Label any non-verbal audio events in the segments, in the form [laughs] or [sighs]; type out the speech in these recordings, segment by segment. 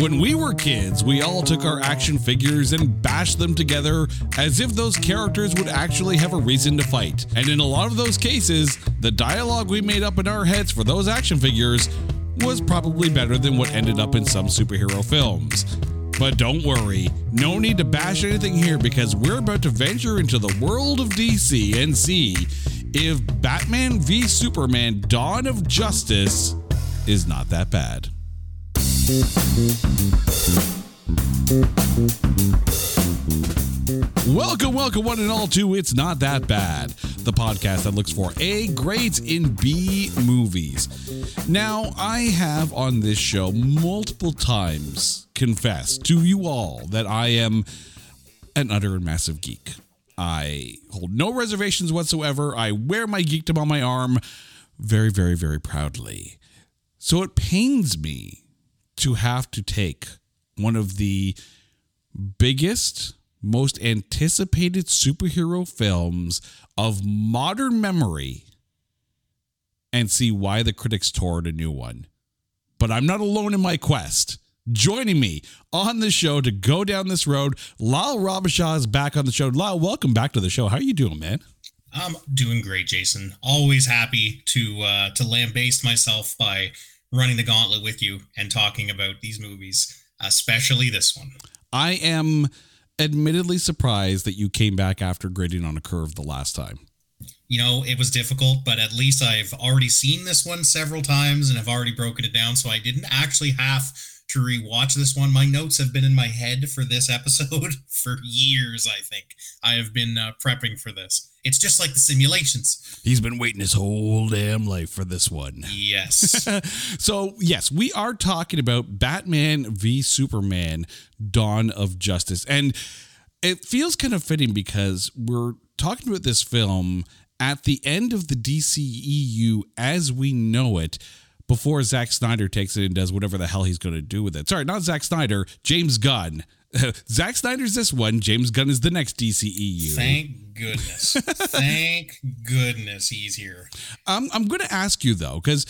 When we were kids, we all took our action figures and bashed them together as if those characters would actually have a reason to fight. And in a lot of those cases, the dialogue we made up in our heads for those action figures was probably better than what ended up in some superhero films. But don't worry, no need to bash anything here because we're about to venture into the world of DC and see if Batman v Superman Dawn of Justice is not that bad. Welcome, welcome, one and all, to It's Not That Bad, the podcast that looks for A grades in B movies. Now, I have on this show multiple times confessed to you all that I am an utter and massive geek. I hold no reservations whatsoever. I wear my geekdom on my arm very, very, very proudly. So it pains me to have to take one of the biggest, most anticipated superhero films of modern memory and see why the critics tore it a new one. But I'm not alone in my quest. Joining me on the show to go down this road, Lyle Robichaud is back on the show. Lyle, welcome back to the show. How are you doing, man? I'm doing great, Jason. Always happy to uh, to lambaste myself by running the gauntlet with you and talking about these movies, especially this one. I am admittedly surprised that you came back after grading on a curve the last time. You know, it was difficult, but at least I've already seen this one several times and have already broken it down. So I didn't actually have to rewatch this one. My notes have been in my head for this episode [laughs] for years, I think. I have been uh, prepping for this. It's just like the simulations. He's been waiting his whole damn life for this one. Yes. [laughs] so, yes, we are talking about Batman v Superman Dawn of Justice. And it feels kind of fitting because we're talking about this film at the end of the DCEU as we know it before Zack Snyder takes it and does whatever the hell he's going to do with it. Sorry, not Zack Snyder, James Gunn. [laughs] Zack Snyder's this one, James Gunn is the next DCEU. Thank goodness. [laughs] Thank goodness he's here. Um, I'm going to ask you though, because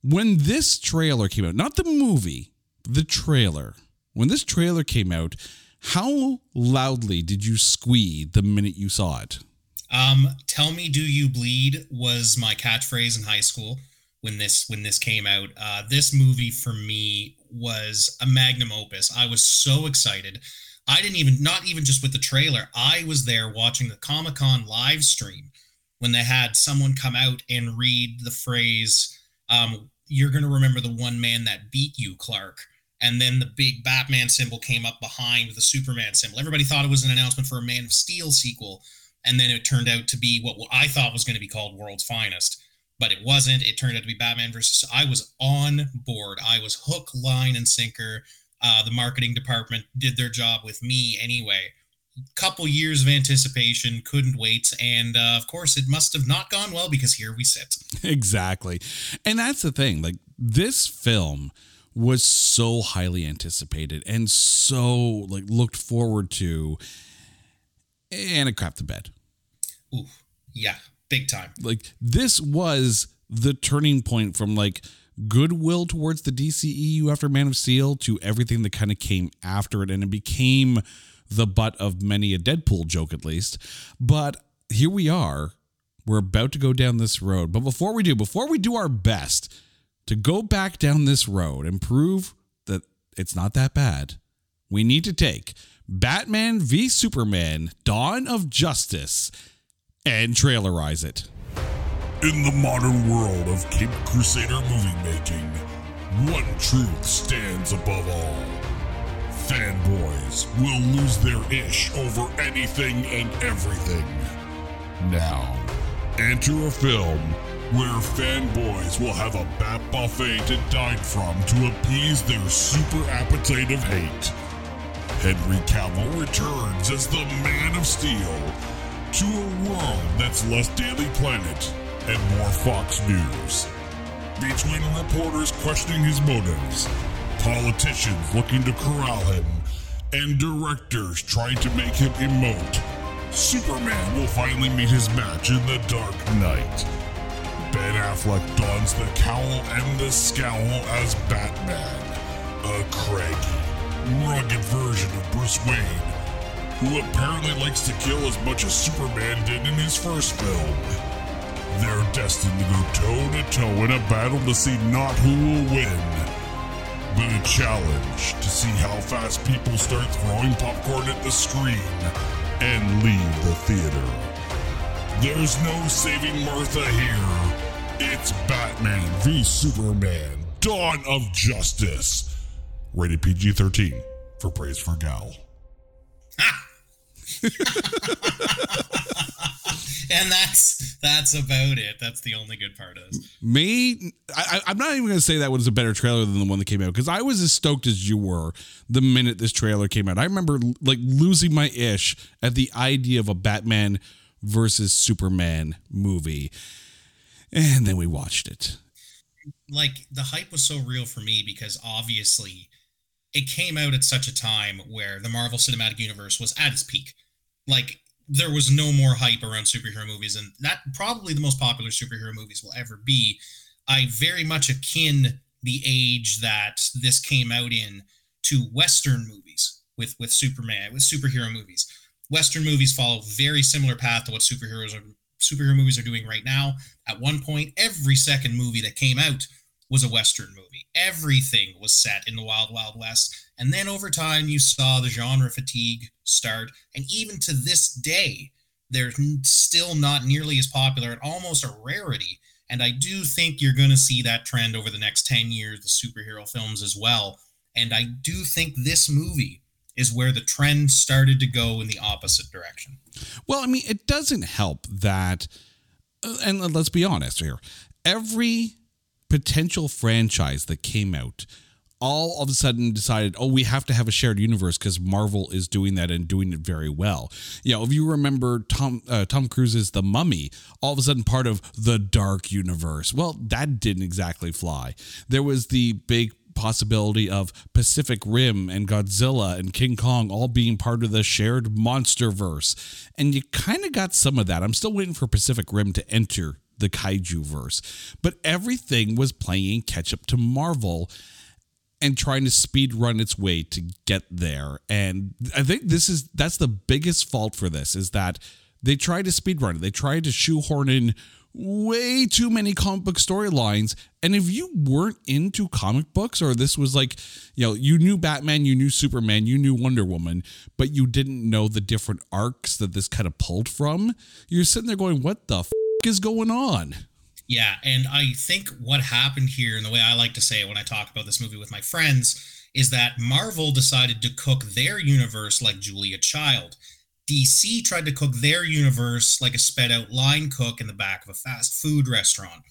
when this trailer came out, not the movie, the trailer, when this trailer came out, how loudly did you squee the minute you saw it? Um, tell me, do you bleed was my catchphrase in high school when this when this came out. Uh, this movie for me was a magnum opus. I was so excited. I didn't even not even just with the trailer. I was there watching the Comic Con live stream when they had someone come out and read the phrase, um, "You're going to remember the one man that beat you, Clark." And then the big Batman symbol came up behind the Superman symbol. Everybody thought it was an announcement for a Man of Steel sequel, and then it turned out to be what I thought was going to be called World's Finest but it wasn't. It turned out to be Batman versus. I was on board. I was hook, line, and sinker. Uh, the marketing department did their job with me anyway. Couple years of anticipation, couldn't wait, and uh, of course, it must have not gone well because here we sit. [laughs] Exactly, and that's the thing. Like this film was so highly anticipated and so like looked forward to, and it crapped the bed. Ooh, yeah, big time. Like this was the turning point from like goodwill towards the DCEU after Man of Steel to everything that kind of came after it and it became the butt of many a Deadpool joke at least. But here we are. We're about to go down this road. But before we do, before we do our best to go back down this road and prove that it's not that bad, we need to take Batman v Superman Dawn of Justice and trailerize it. In the modern world of Cape Crusader movie making, one truth stands above all. Fanboys will lose their ish over anything and everything. Now, enter a film where fanboys will have a bat buffet to dine from to appease their super appetite of hate. Henry Cavill returns as the Man of Steel to a world that's less Daily Planet and more Fox News. Between reporters questioning his motives, politicians looking to corral him, and directors trying to make him emote, Superman will finally meet his match in the Dark Knight. Ben Affleck dons the cowl and the scowl as Batman, a craggy, rugged version of Bruce Wayne, who apparently likes to kill as much as Superman did in his first film. They're destined to go toe to toe in a battle to see not who will win, but a challenge to see how fast people start throwing popcorn at the screen and leave the theater. There's no saving Martha here. It's Batman v Superman Dawn of Justice. Rated PG 13 for Praise for Gal. [laughs] and that's that's about it. That's the only good part of this. Me, I, I'm not even going to say that was a better trailer than the one that came out because I was as stoked as you were the minute this trailer came out. I remember like losing my ish at the idea of a Batman versus Superman movie, and then we watched it. Like the hype was so real for me because obviously it came out at such a time where the Marvel Cinematic Universe was at its peak. Like there was no more hype around superhero movies, and that probably the most popular superhero movies will ever be. I very much akin the age that this came out in to Western movies with with Superman with superhero movies. Western movies follow very similar path to what superheroes are superhero movies are doing right now. At one point, every second movie that came out was a Western movie. Everything was set in the Wild Wild West. And then over time, you saw the genre fatigue start. And even to this day, they're still not nearly as popular and almost a rarity. And I do think you're going to see that trend over the next 10 years, the superhero films as well. And I do think this movie is where the trend started to go in the opposite direction. Well, I mean, it doesn't help that, uh, and let's be honest here, every potential franchise that came out all of a sudden decided, oh, we have to have a shared universe because Marvel is doing that and doing it very well. You know, if you remember Tom uh, Tom Cruise's The Mummy, all of a sudden part of the dark universe. Well, that didn't exactly fly. There was the big possibility of Pacific Rim and Godzilla and King Kong all being part of the shared monster verse. And you kind of got some of that. I'm still waiting for Pacific Rim to enter the kaiju verse. But everything was playing catch up to Marvel and trying to speed run its way to get there. And I think this is that's the biggest fault for this is that they tried to speed run it. They tried to shoehorn in way too many comic book storylines. And if you weren't into comic books, or this was like, you know, you knew Batman, you knew Superman, you knew Wonder Woman, but you didn't know the different arcs that this kind of pulled from, you're sitting there going, what the f- is going on? Yeah, and I think what happened here, and the way I like to say it when I talk about this movie with my friends, is that Marvel decided to cook their universe like Julia Child. DC tried to cook their universe like a sped out line cook in the back of a fast food restaurant.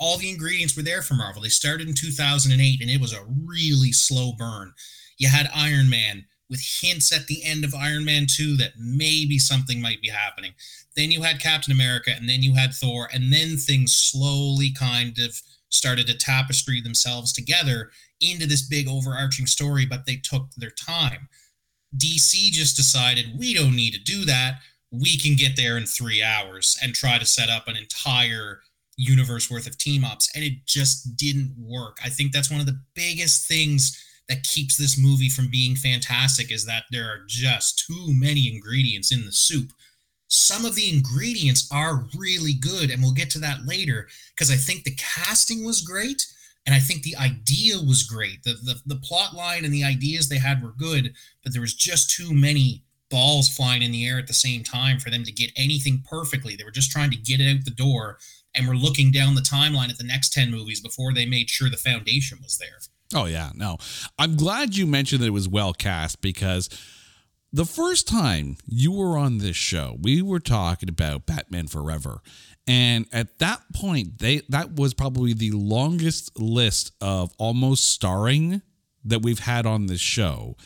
All the ingredients were there for Marvel. They started in 2008 and it was a really slow burn. You had Iron Man with hints at the end of Iron Man 2 that maybe something might be happening. Then you had Captain America and then you had Thor and then things slowly kind of started to tapestry themselves together into this big overarching story, but they took their time. DC just decided we don't need to do that. We can get there in three hours and try to set up an entire universe worth of team ups. And it just didn't work. I think that's one of the biggest things that keeps this movie from being fantastic is that there are just too many ingredients in the soup. Some of the ingredients are really good, and we'll get to that later because I think the casting was great and I think the idea was great. The, the the plot line and the ideas they had were good, but there was just too many balls flying in the air at the same time for them to get anything perfectly. They were just trying to get it out the door and were looking down the timeline at the next 10 movies before they made sure the foundation was there. Oh yeah, no. I'm glad you mentioned that it was well cast because the first time you were on this show, we were talking about Batman Forever. And at that point, they that was probably the longest list of almost starring that we've had on this show.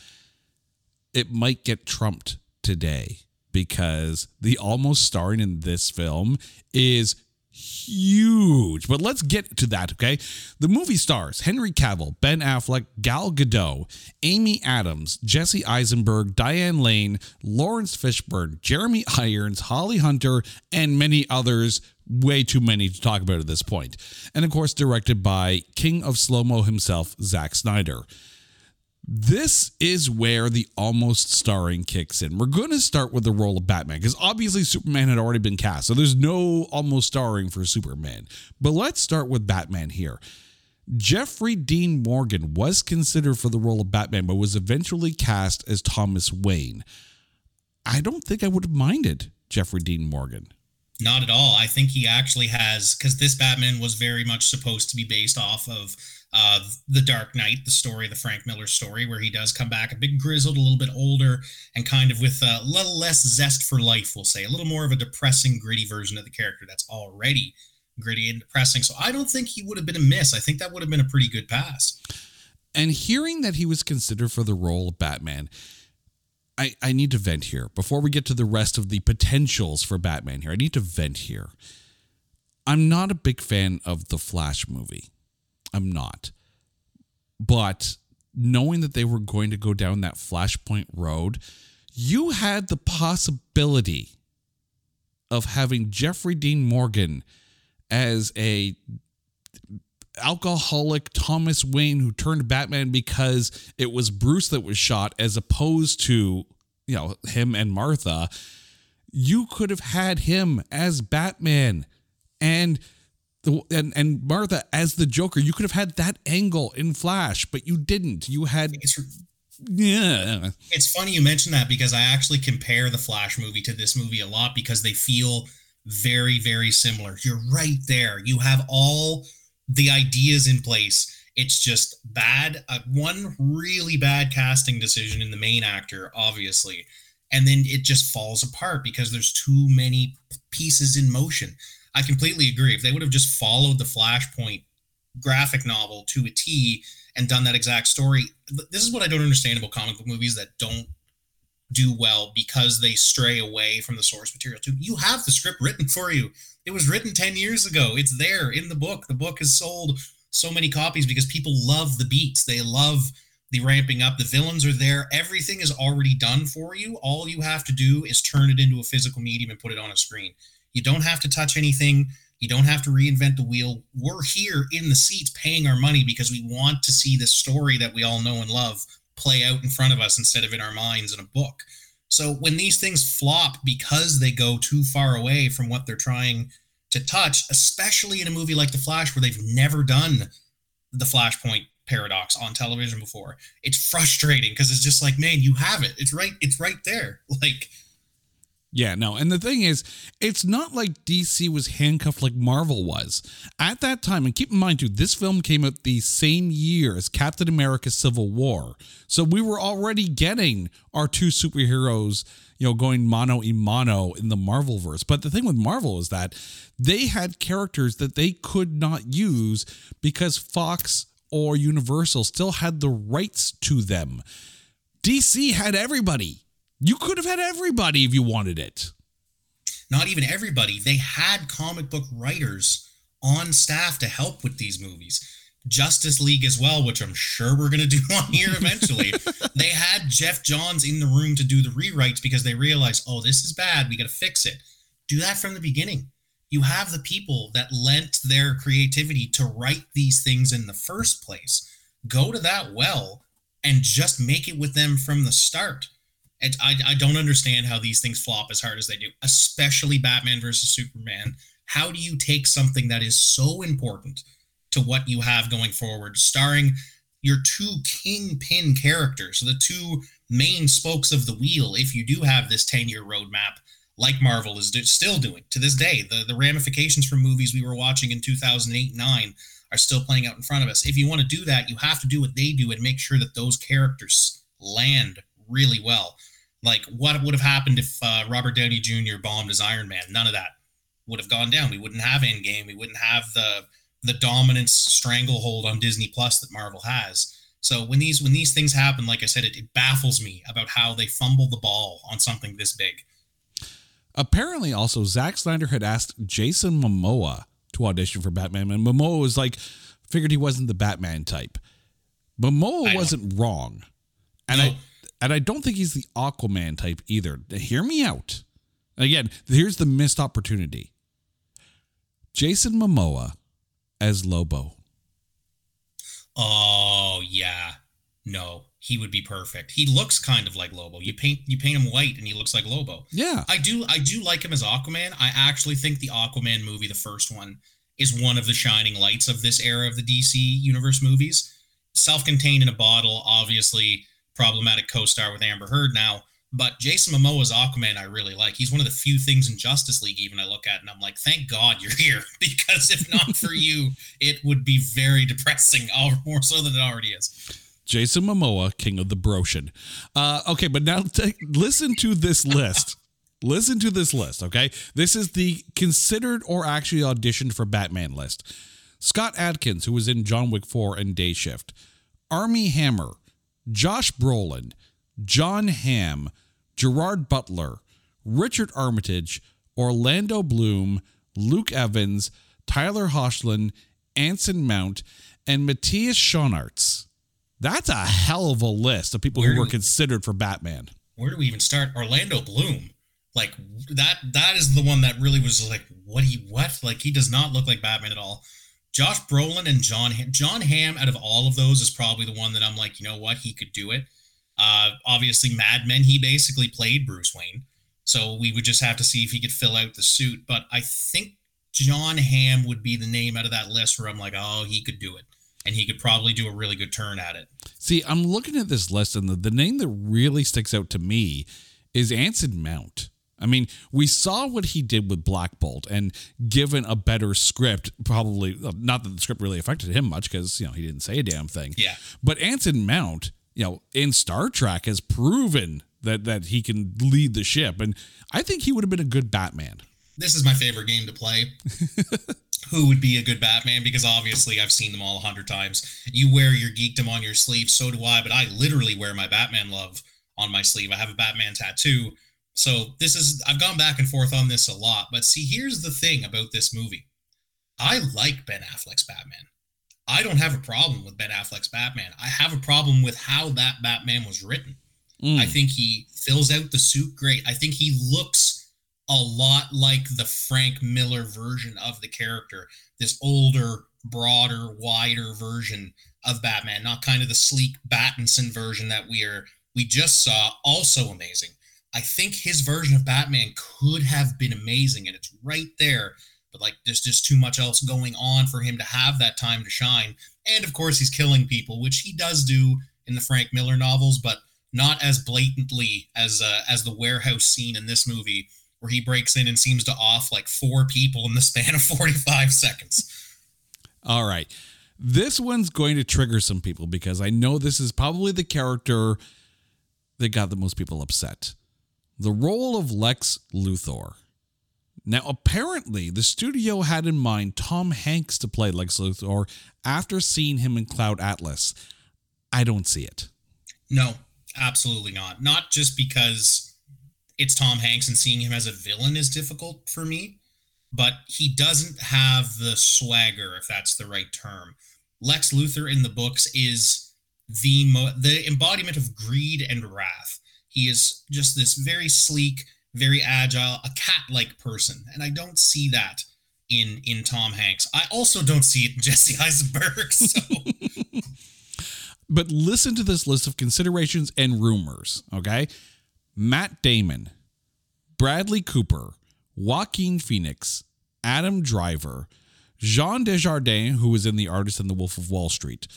It might get trumped today because the almost starring in this film is huge. But let's get to that, okay? The movie stars Henry Cavill, Ben Affleck, Gal Gadot, Amy Adams, Jesse Eisenberg, Diane Lane, Laurence Fishburne, Jeremy Irons, Holly Hunter, and many others. Way too many to talk about at this point. And of course, directed by King of Slow Mo himself, Zack Snyder. This is where the almost starring kicks in. We're going to start with the role of Batman because obviously Superman had already been cast, so there's no almost starring for Superman. But let's start with Batman here. Jeffrey Dean Morgan was considered for the role of Batman, but was eventually cast as Thomas Wayne. I don't think I would have minded Jeffrey Dean Morgan. Not at all. I think he actually has, because this Batman was very much supposed to be based off of uh, The Dark Knight, the story, the Frank Miller story, where he does come back a bit grizzled, a little bit older, and kind of with a little less zest for life, we'll say, a little more of a depressing, gritty version of the character that's already gritty and depressing. So I don't think he would have been a miss. I think that would have been a pretty good pass. And hearing that he was considered for the role of Batman, I, I need to vent here before we get to the rest of the potentials for Batman here. I need to vent here. I'm not a big fan of the Flash movie. I'm not. But knowing that they were going to go down that flashpoint road, you had the possibility of having Jeffrey Dean Morgan as a alcoholic Thomas Wayne who turned Batman because it was Bruce that was shot as opposed to, you know, him and Martha. You could have had him as Batman and the and and Martha as the Joker. You could have had that angle in Flash, but you didn't. You had It's yeah. It's funny you mention that because I actually compare the Flash movie to this movie a lot because they feel very, very similar. You're right there. You have all the ideas in place. It's just bad. Uh, one really bad casting decision in the main actor, obviously. And then it just falls apart because there's too many pieces in motion. I completely agree. If they would have just followed the Flashpoint graphic novel to a T and done that exact story, this is what I don't understand about comic book movies that don't do well because they stray away from the source material too. You have the script written for you. It was written 10 years ago. It's there in the book. The book has sold so many copies because people love the beats. They love the ramping up. The villains are there. Everything is already done for you. All you have to do is turn it into a physical medium and put it on a screen. You don't have to touch anything. You don't have to reinvent the wheel. We're here in the seats paying our money because we want to see this story that we all know and love play out in front of us instead of in our minds in a book. So when these things flop because they go too far away from what they're trying to touch, especially in a movie like The Flash where they've never done the Flashpoint paradox on television before, it's frustrating because it's just like, man, you have it. It's right. It's right there. [laughs] Like Yeah, no. And the thing is, it's not like DC was handcuffed like Marvel was. At that time, and keep in mind too, this film came out the same year as Captain America Civil War. So we were already getting our two superheroes, you know, going mano a mano in the Marvel verse. But the thing with Marvel is that they had characters that they could not use because Fox or Universal still had the rights to them. DC had everybody. You could have had everybody if you wanted it. not even everybody. They had comic book writers on staff to help with these movies. Justice League as well, which I'm sure we're going [laughs] to do on here eventually. [laughs] they had Geoff Johns in the room to do the rewrites because they realized, oh, this is bad. We got to fix it. Do that from the beginning. You have the people that lent their creativity to write these things in the first place. Go to that well and just make it with them from the start. And I, I don't understand how these things flop as hard as they do, especially Batman versus Superman. How do you take something that is so important to what you have going forward, starring your two kingpin characters, the two main spokes of the wheel, if you do have this 10 year roadmap, like Marvel is do- still doing to this day? The, the ramifications from movies we were watching in 2008 9 are still playing out in front of us. If you want to do that, you have to do what they do and make sure that those characters land really well. Like what would have happened if uh, Robert Downey Jr. bombed as Iron Man? None of that. would have gone down. We wouldn't have Endgame. We wouldn't have the the dominance stranglehold on Disney Plus that Marvel has. So when these when these things happen, like I said, it, it baffles me about how they fumble the ball on something this big. Apparently, also Zack Snyder had asked Jason Momoa to audition for Batman, and Momoa was like, figured he wasn't the Batman type. Momoa wasn't wrong, and no. I and I don't think he's the Aquaman type either. Hear me out. Again, here's the missed opportunity. Jason Momoa as Lobo. Oh yeah, no, he would be perfect. He looks kind of like Lobo. You paint you paint him white and he looks like Lobo. Yeah, I do I do like him as Aquaman. I actually think the Aquaman movie, the first one, is one of the shining lights of this era of the DC universe movies. Self-contained in a bottle, obviously problematic co-star with Amber Heard now. But Jason Momoa's Aquaman, I really like. He's one of the few things in Justice League, even I look at, and I'm like, thank God you're [laughs] here, [laughs] because if not for you, it would be very depressing, [laughs] all more so than it already is. Jason Momoa, King of the Broshan. Uh, okay, but now take, listen to this list. listen to this list, okay? This is the considered or actually auditioned for Batman list. Scott Adkins, who was in John Wick 4 and Day Shift. Armie Hammer, Josh Brolin, Jon Hamm, Gerard Butler, Richard Armitage, Orlando Bloom, Luke Evans, Tyler Hoechlin, Anson Mount, and Matthias Schoenaerts. That's a hell of a list of people where who were we, considered for Batman. Where do we even start? Orlando Bloom. Like that that is the one that really was like, what he what? Like he does not look like Batman at all. Josh Brolin and John Jon Hamm out of all of those is probably the one that I'm like, you know what, he could do it. Uh, obviously, Mad Men, he basically played Bruce Wayne. So we would just have to see if he could fill out the suit. But I think Jon Hamm would be the name out of that list where I'm like, oh, he could do it. And he could probably do a really good turn at it. See, I'm looking at this list, and the, the name that really sticks out to me is Anson Mount. I mean, we saw what he did with Black Bolt, and given a better script, probably not that the script really affected him much because you know he didn't say a damn thing. Yeah. But Anson Mount you know, in Star Trek has proven that that he can lead the ship, and I think he would have been a good Batman. This is my favorite game to play. [laughs] Who would be a good Batman? Because obviously I've seen them all a hundred times. You wear your geekdom on your sleeve, so do I. But I literally wear my Batman love on my sleeve. I have a Batman tattoo. So this is I've gone back and forth on this a lot. But see, here's the thing about this movie. I like Ben Affleck's Batman. I don't have a problem with Ben Affleck's Batman. I have a problem with how that Batman was written. Mm. I think he fills out the suit great. I think he looks a lot like the Frank Miller version of the character, this older, broader, wider version of Batman, not kind of the sleek Battinson version that we are we just saw. Also amazing. I think his version of Batman could have been amazing, and it's right there but like there's just too much else going on for him to have that time to shine. And of course, he's killing people, which he does do in the Frank Miller novels, but not as blatantly as uh, as the warehouse scene in this movie, where he breaks in and seems to off like four people in the span of [laughs] 45 seconds. All right. This one's going to trigger some people because I know this is probably the character that got the most people upset. The role of Lex Luthor now, apparently, the studio had in mind Tom Hanks to play Lex Luthor after seeing him in Cloud Atlas. I don't see it. No, absolutely not. Not just because it's Tom Hanks and seeing him as a villain is difficult for me, but he doesn't have the swagger, if that's the right term. Lex Luthor in the books is the mo- the embodiment of greed and wrath. He is just this very sleek, very agile, a cat-like person, and I don't see that in in Tom Hanks. I also don't see it in Jesse [laughs] Eisenberg. So. [laughs] but listen to this list of considerations and rumors. Okay, Matt Damon, Bradley Cooper, Joaquin Phoenix, Adam Driver, Jean Dujardin, who was in The Artist and the Wolf of Wall Street,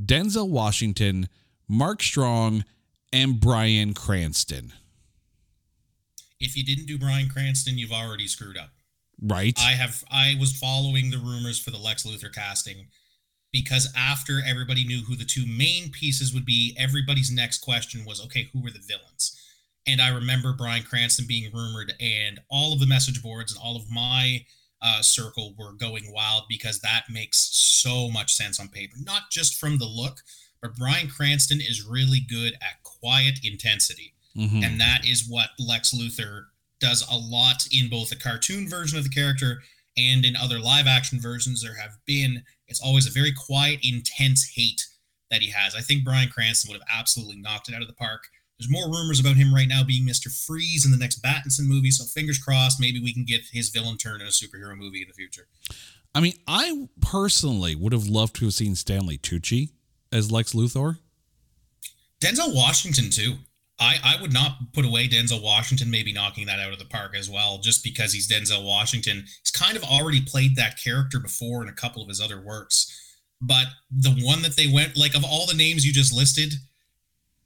Denzel Washington, Mark Strong, and Bryan Cranston if you didn't do Bryan Cranston, you've already screwed up. Right. I have I was following the rumors for the Lex Luthor casting because after everybody knew who the two main pieces would be, everybody's next question was, okay, who were the villains? And I remember Bryan Cranston being rumored, and all of the message boards and all of my uh, circle were going wild because that makes so much sense on paper. Not just from the look, but Bryan Cranston is really good at quiet intensity. Mm-hmm. And that is what Lex Luthor does a lot in both the cartoon version of the character and in other live action versions. There have been, it's always a very quiet, intense hate that he has. I think Bryan Cranston would have absolutely knocked it out of the park. There's more rumors about him right now being Mr. Freeze in the next Battinson movie, so fingers crossed, maybe we can get his villain turn in a superhero movie in the future. I mean, I personally would have loved to have seen Stanley Tucci as Lex Luthor. Denzel Washington too. I, I would not put away Denzel Washington maybe knocking that out of the park as well, just because he's Denzel Washington. He's kind of already played that character before in a couple of his other works. But the one that they went, like of all the names you just listed,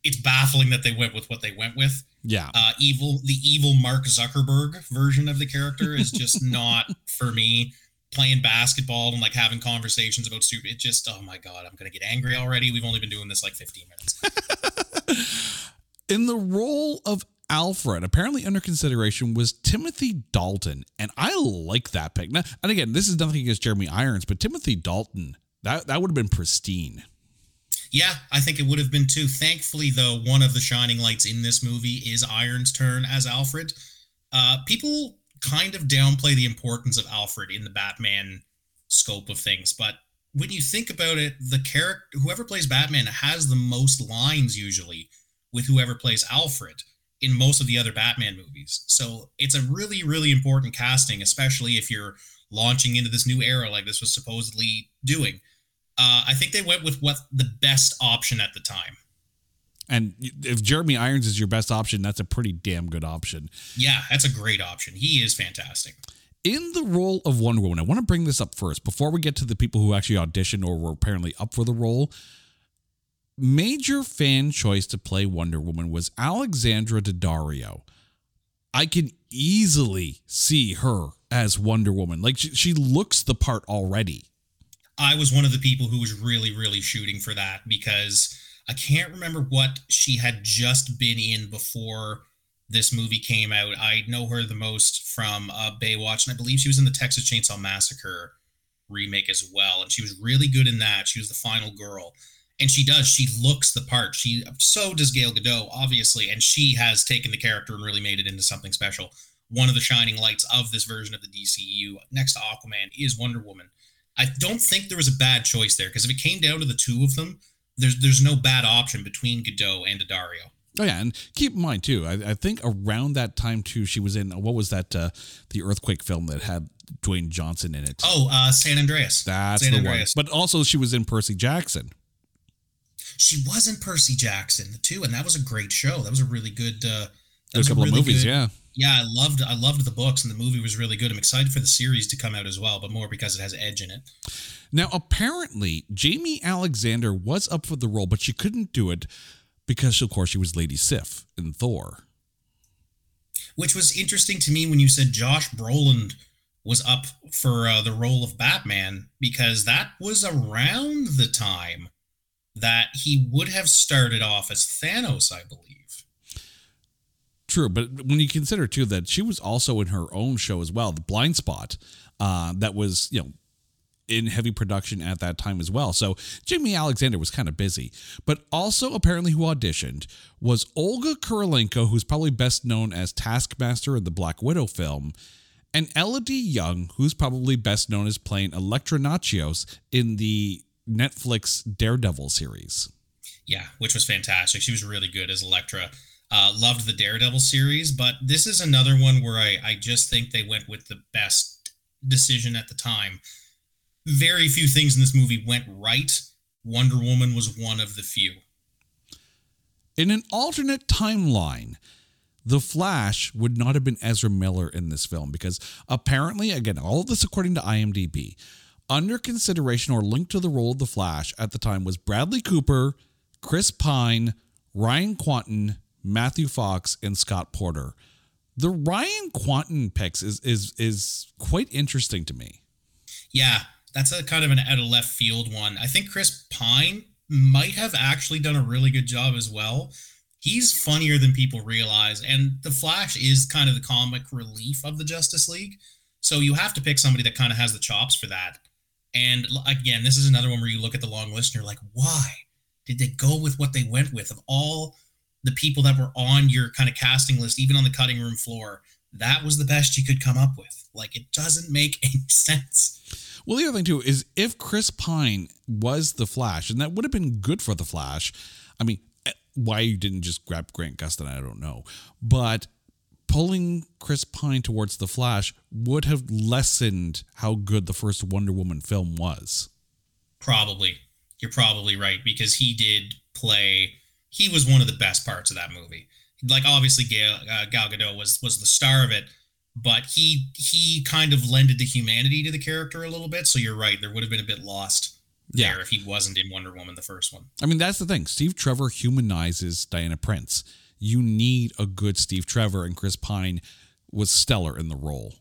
it's baffling that they went with what they went with. Yeah. Uh, evil, the evil Mark Zuckerberg version of the character is just [laughs] not for me. Playing basketball and like having conversations about stupid, it just, oh my God, I'm going to get angry already. We've only been doing this like 15 minutes. [laughs] In the role of Alfred, apparently under consideration was Timothy Dalton, and I like that pick. Now, and again, this is nothing against Jeremy Irons, but Timothy Dalton that that would have been pristine. Yeah, I think it would have been too. Thankfully, though, one of the shining lights in this movie is Irons' turn as Alfred. Uh, people kind of downplay the importance of Alfred in the Batman scope of things, but when you think about it, the character, whoever plays Batman, has the most lines usually with whoever plays Alfred in most of the other Batman movies. So it's a really, really important casting, especially if you're launching into this new era like this was supposedly doing. Uh, I think they went with what the best option at the time. And if Jeremy Irons is your best option, that's a pretty damn good option. Yeah, that's a great option. He is fantastic. In the role of Wonder Woman, I want to bring this up first before we get to the people who actually auditioned or were apparently up for the role. Major fan choice to play Wonder Woman was Alexandra Daddario. I can easily see her as Wonder Woman. Like she, she looks the part already. I was one of the people who was really, really shooting for that because I can't remember what she had just been in before this movie came out. I know her the most from uh, Baywatch, and I believe she was in the Texas Chainsaw Massacre remake as well. And she was really good in that. She was the final girl. And she does. She looks the part. She so does Gail Gadot, obviously, and she has taken the character and really made it into something special. One of the shining lights of this version of the DCU, next to Aquaman, is Wonder Woman. I don't think there was a bad choice there because if it came down to the two of them, there's there's no bad option between Gadot and Daddario. Oh yeah, and keep in mind too. I, I, think around that time too, she was in what was that? Uh, the earthquake film that had Dwayne Johnson in it. Oh, uh, San Andreas. That's San the Andreas. one. But also, she was in Percy Jackson. She was in Percy Jackson too, and that was a great show. That was a really good. Uh, that a couple really of movies, good, yeah yeah, I loved I loved the books and the movie was really good. I'm excited for the series to come out as well, but more because it has edge in it. Now, apparently, Jaimie Alexander was up for the role, but she couldn't do it because, of course, she was Lady Sif in Thor. Which was interesting to me when you said Josh Brolin was up for uh, the role of Batman because that was around the time that he would have started off as Thanos, I believe. True, but when you consider too that she was also in her own show as well, The Blind Spot, uh, that was you know in heavy production at that time as well. So Jaimie Alexander was kind of busy. But also apparently who auditioned was Olga Kurylenko, who's probably best known as Taskmaster in the Black Widow film, and Elodie Yung, who's probably best known as playing Elektra Natchios in the Netflix Daredevil series. Yeah, which was fantastic. She was really good as Elektra. Uh, loved the Daredevil series, but this is another one where I, I just think they went with the best decision at the time. Very few things in this movie went right. Wonder Woman was one of the few. In an alternate timeline, the Flash would not have been Ezra Miller in this film because apparently, again, all of this according to IMDb, under consideration or linked to the role of the Flash at the time was Bradley Cooper, Chris Pine, Ryan Kwanten, Matthew Fox, and Scott Porter. The Ryan Kwanten picks is is is quite interesting to me. Yeah, that's a kind of an out of left field one. I think Chris Pine might have actually done a really good job as well. he's funnier than people realize. And the Flash is kind of the comic relief of the Justice League. So you have to pick somebody that kind of has the chops for that. And again, this is another one where you look at the long list and you're like, why did they go with what they went with? Of all the people that were on your kind of casting list, even on the cutting room floor, that was the best you could come up with. Like, it doesn't make [laughs] any sense. Well, the other thing too is if Chris Pine was the Flash, and that would have been good for the Flash. I mean, eh, why you didn't just grab Grant Gustin, I don't know. But pulling Chris Pine towards the Flash would have lessened how good the first Wonder Woman film was. Probably. You're probably right because he did play he was one of the best parts of that movie. Like obviously Gal, uh, Gal Gadot was was the star of it, but he he kind of lended the humanity to the character a little bit. So you're right, there would have been a bit lost yeah. there if he wasn't in Wonder Woman the first one. I mean, that's the thing. Steve Trevor humanizes Diana Prince. You need a good Steve Trevor, and Chris Pine was stellar in the role.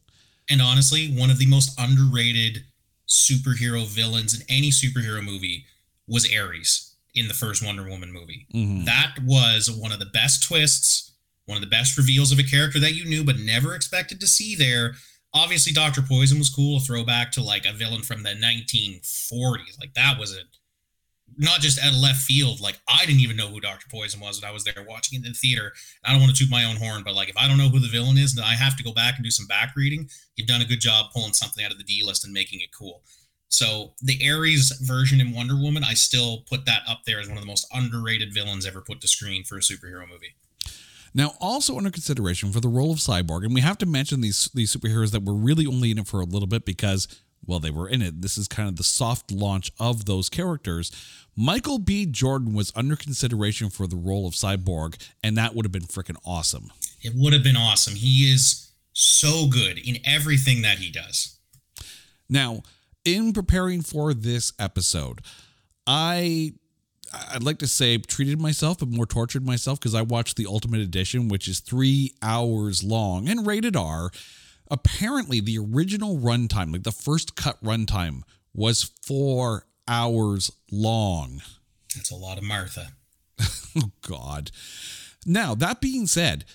And honestly, one of the most underrated superhero villains in any superhero movie was Ares in the first Wonder Woman movie. Mm-hmm. That was one of the best twists, one of the best reveals of a character that you knew but never expected to see there. Obviously, Dr. Poison was cool, a throwback to like a villain from the 1940s. Like that was a not just at left field. Like I didn't even know who Dr. Poison was when I was there watching it in the theater. I don't want to toot my own horn, but like if I don't know who the villain is, then I have to go back and do some back reading. You've done a good job pulling something out of the D list and making it cool. So the Ares version in Wonder Woman, I still put that up there as one of the most underrated villains ever put to screen for a superhero movie. Now, also under consideration for the role of Cyborg, and we have to mention these these superheroes that were really only in it for a little bit because, well, they were in it. This is kind of the soft launch of those characters. Michael B. Jordan was under consideration for the role of Cyborg, and that would have been freaking awesome. It would have been awesome. He is so good in everything that he does. Now, in preparing for this episode, I I'd like to say treated myself, but more tortured myself because I watched the Ultimate Edition, which is three hours long and rated R. Apparently, the original runtime, like the first cut runtime, was four hours long. That's a lot of Martha. [laughs] oh God. Now that being said,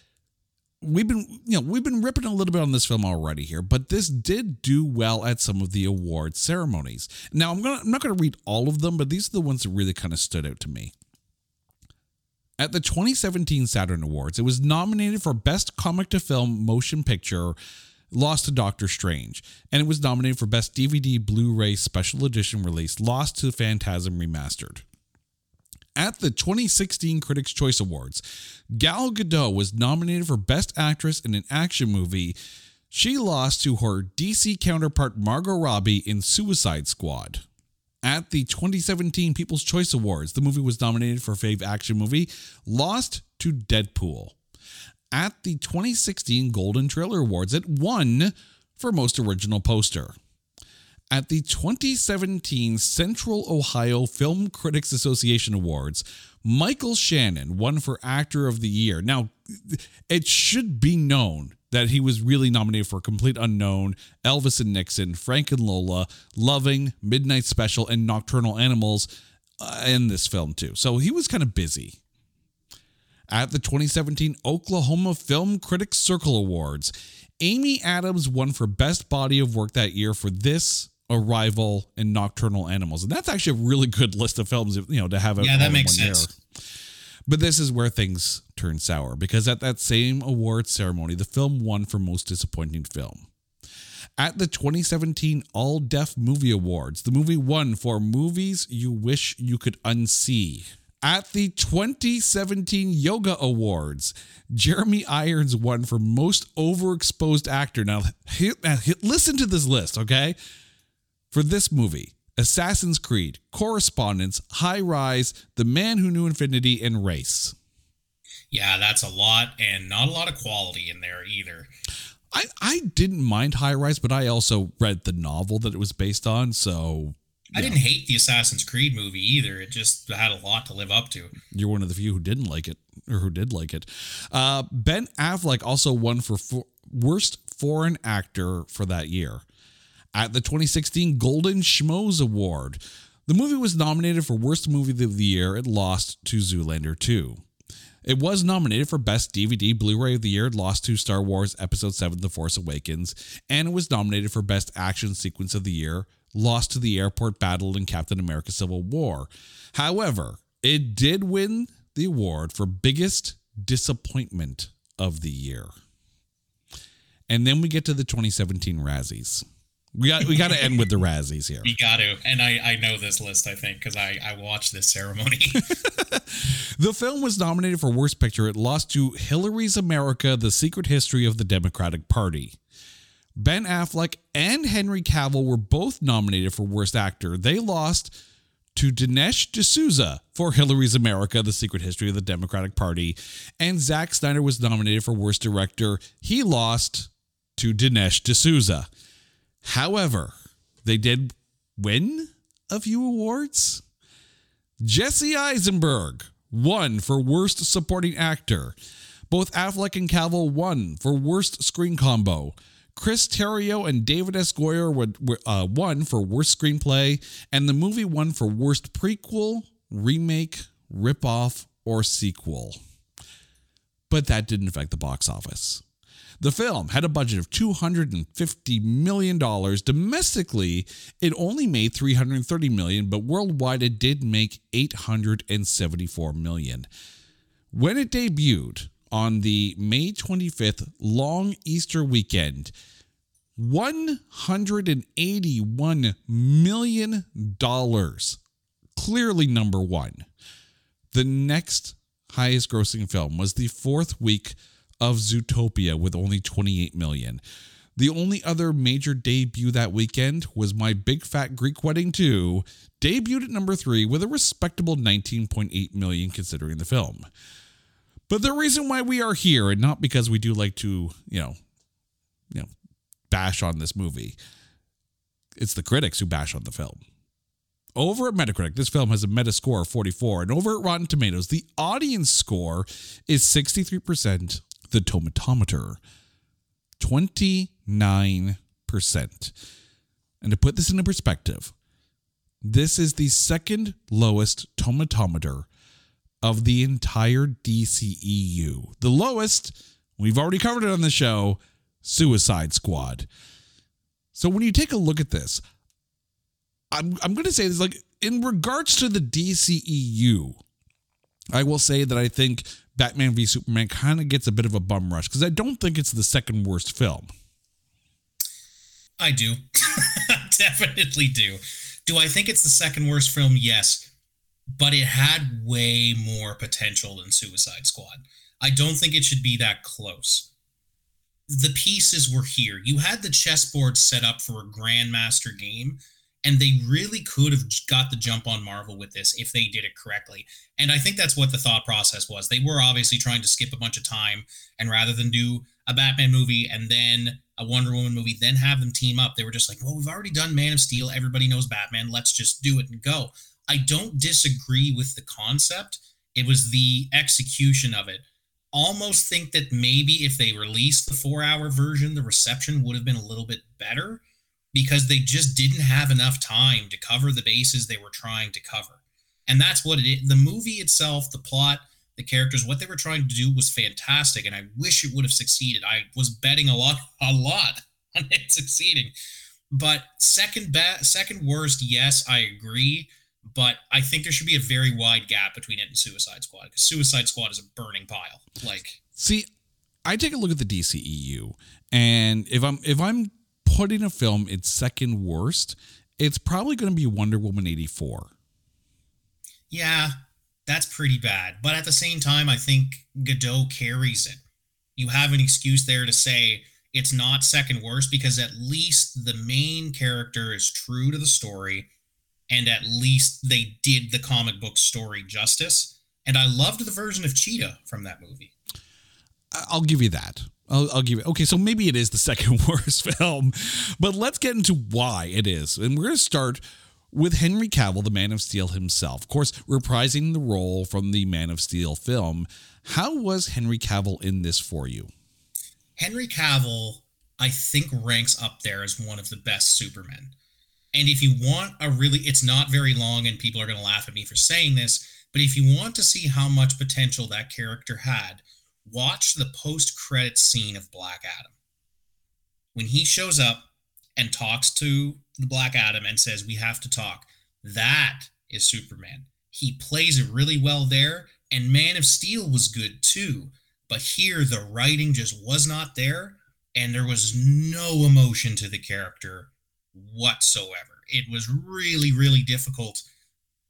we've been you know we've been ripping a little bit on this film already here but this did do well at some of the award ceremonies. Now i'm gonna i'm not gonna read all of them but these are the ones that really kind of stood out to me. At the 2017 saturn awards it was nominated for best comic to film motion picture lost to doctor strange and it was nominated for best dvd blu-ray special edition release lost to phantasm remastered. At the 2016 Critics' Choice Awards, Gal Gadot was nominated for Best Actress in an Action Movie. She lost to her DC counterpart Margot Robbie in Suicide Squad. At the 2017 People's Choice Awards, the movie was nominated for Fave Action Movie, lost to Deadpool. At the 2016 Golden Trailer Awards, it won for Most Original Poster. At the 2017 Central Ohio Film Critics Association Awards, Michael Shannon won for Actor of the Year. Now, it should be known that he was really nominated for Complete Unknown, Elvis and Nixon, Frank and Lola, Loving, Midnight Special, and Nocturnal Animals uh, in this film, too. So he was kind of busy. At the 2017 Oklahoma Film Critics Circle Awards, Amy Adams won for Best Body of Work that year for this Arrival, and Nocturnal Animals. And that's actually a really good list of films, you know, to have. Yeah, that makes sense. Year. But this is where things turn sour because at that same award ceremony, the film won for most disappointing film. At the 2017 All Def Movie Awards, the movie won for Movies You Wish You Could Unsee. At the 2017 Yoga Awards, Jeremy Irons won for Most Overexposed Actor. Now, listen to this list, okay? For this movie Assassin's Creed, Correspondence, High Rise, The Man Who Knew Infinity, and Race. Yeah, that's a lot, and not a lot of quality in there either. I, I didn't mind High Rise, but I also read the novel that it was based on, so. I didn't hate the Assassin's Creed movie either. It just had a lot to live up to. You're one of the few who didn't like it, or who did like it. Uh, ben Affleck also won for, for worst foreign actor for that year at the 2016 Golden Schmoes Award. The movie was nominated for Worst Movie of the Year. It lost to Zoolander 2. It was nominated for Best DVD Blu ray of the Year, lost to Star Wars Episode 7 The Force Awakens, and it was nominated for Best Action Sequence of the Year, lost to the airport battle in Captain America Civil War. However, it did win the award for Biggest Disappointment of the Year. And then we get to the 2017 Razzies. We got we got to end with the Razzies here. We got to, and I I know this list I think because I I watched this ceremony. [laughs] [laughs] the film was nominated for Worst Picture. It lost to Hillary's America: The Secret History of the Democratic Party. Ben Affleck and Henry Cavill were both nominated for Worst Actor. They lost to Dinesh D'Souza for Hillary's America: The Secret History of the Democratic Party, and Zack Snyder was nominated for Worst Director. He lost to Dinesh D'Souza. However, they did win a few awards. Jesse Eisenberg won for Worst Supporting Actor. Both Affleck and Cavill won for Worst Screen Combo. Chris Terrio and David S. Goyer uh, won for Worst Screenplay, and the movie won for Worst Prequel, Remake, Ripoff, or Sequel. But that didn't affect the box office. The film had a budget of $250 million. Domestically, it only made 330 million, but worldwide it did make 874 million. When it debuted on the May 25th long Easter weekend, $181 million. Clearly number one. The next highest grossing film was the fourth week of Zootopia with only 28 million. The only other major debut that weekend was My Big Fat Greek Wedding 2, debuted at number 3 with a respectable 19.8 million considering the film. But the reason why we are here and not because we do like to, you know, you know, bash on this movie. It's the critics who bash on the film. Over at Metacritic, this film has a meta score of 44, and over at Rotten Tomatoes, the audience score is 63% the tomatometer 29%. And to put this into perspective, this is the second lowest tomatometer of the entire DCEU. The lowest, we've already covered it on the show, Suicide Squad. So when you take a look at this, I'm, I'm going to say this like in regards to the DCEU, I will say that I think Batman v Superman kind of gets a bit of a bum rush because I don't think it's the second worst film. I do. [laughs] Definitely do. Do I think it's the second worst film? Yes. But it had way more potential than Suicide Squad. I don't think it should be that close. The pieces were here. You had the chessboard set up for a grandmaster game and they really could have got the jump on Marvel with this if they did it correctly. And I think that's what the thought process was. They were obviously trying to skip a bunch of time, and rather than do a Batman movie and then a Wonder Woman movie, then have them team up, they were just like, well, we've already done Man of Steel. Everybody knows Batman. Let's just do it and go. I don't disagree with the concept. It was the execution of it. Almost think that maybe if they released the four hour version, the reception would have been a little bit better because they just didn't have enough time to cover the bases they were trying to cover. And that's what it is. The movie itself, the plot, the characters, what they were trying to do was fantastic. And I wish it would have succeeded. I was betting a lot, [laughs] a lot on it succeeding. But second best, second worst, yes, I agree. But I think there should be a very wide gap between it and Suicide Squad because Suicide Squad is a burning pile. Like, see, I take a look at the DCEU, and if I'm if I'm putting a film its second worst, it's probably going to be Wonder Woman 84. Yeah, that's pretty bad. But at the same time, I think Gadot carries it. You have an excuse there to say it's not second worst because at least the main character is true to the story and at least they did the comic book story justice. And I loved the version of Cheetah from that movie. I'll give you that. I'll, I'll, give it. Okay, so maybe it is the [laughs] second worst film, but let's get into why it is. And we're going to start with Henry Cavill, the Man of Steel himself. Of course, reprising the role from the Man of Steel film. How was Henry Cavill in this for you? Henry Cavill, I think, ranks up there as one of the best Supermen. And if you want a really, it's not very long, and people are going to laugh at me for saying this. But if you want to see how much potential that character had, watch the post credit scene of Black Adam. When he shows up and talks to the Black Adam and says, We have to talk, that is Superman. He plays it really well there, and Man of Steel was good too. But here, the writing just was not there, and there was no emotion to the character whatsoever. It was really, really difficult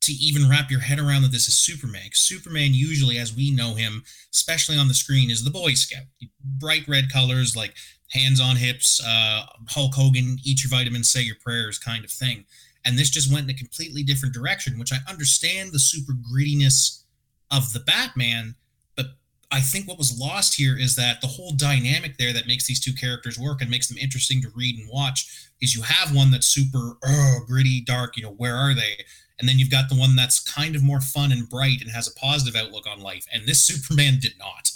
to even wrap your head around that this is Superman. Superman, usually, as we know him, especially on the screen, is the Boy Scout. Bright red colors, like hands on hips, uh, Hulk Hogan, eat your vitamins, say your prayers kind of thing. And this just went in a completely different direction, which I understand the super grittiness of the Batman. But I think what was lost here is that the whole dynamic there that makes these two characters work and makes them interesting to read and watch is you have one that's super oh, gritty, dark, you know, where are they? And then you've got the one that's kind of more fun and bright and has a positive outlook on life. And this Superman did not.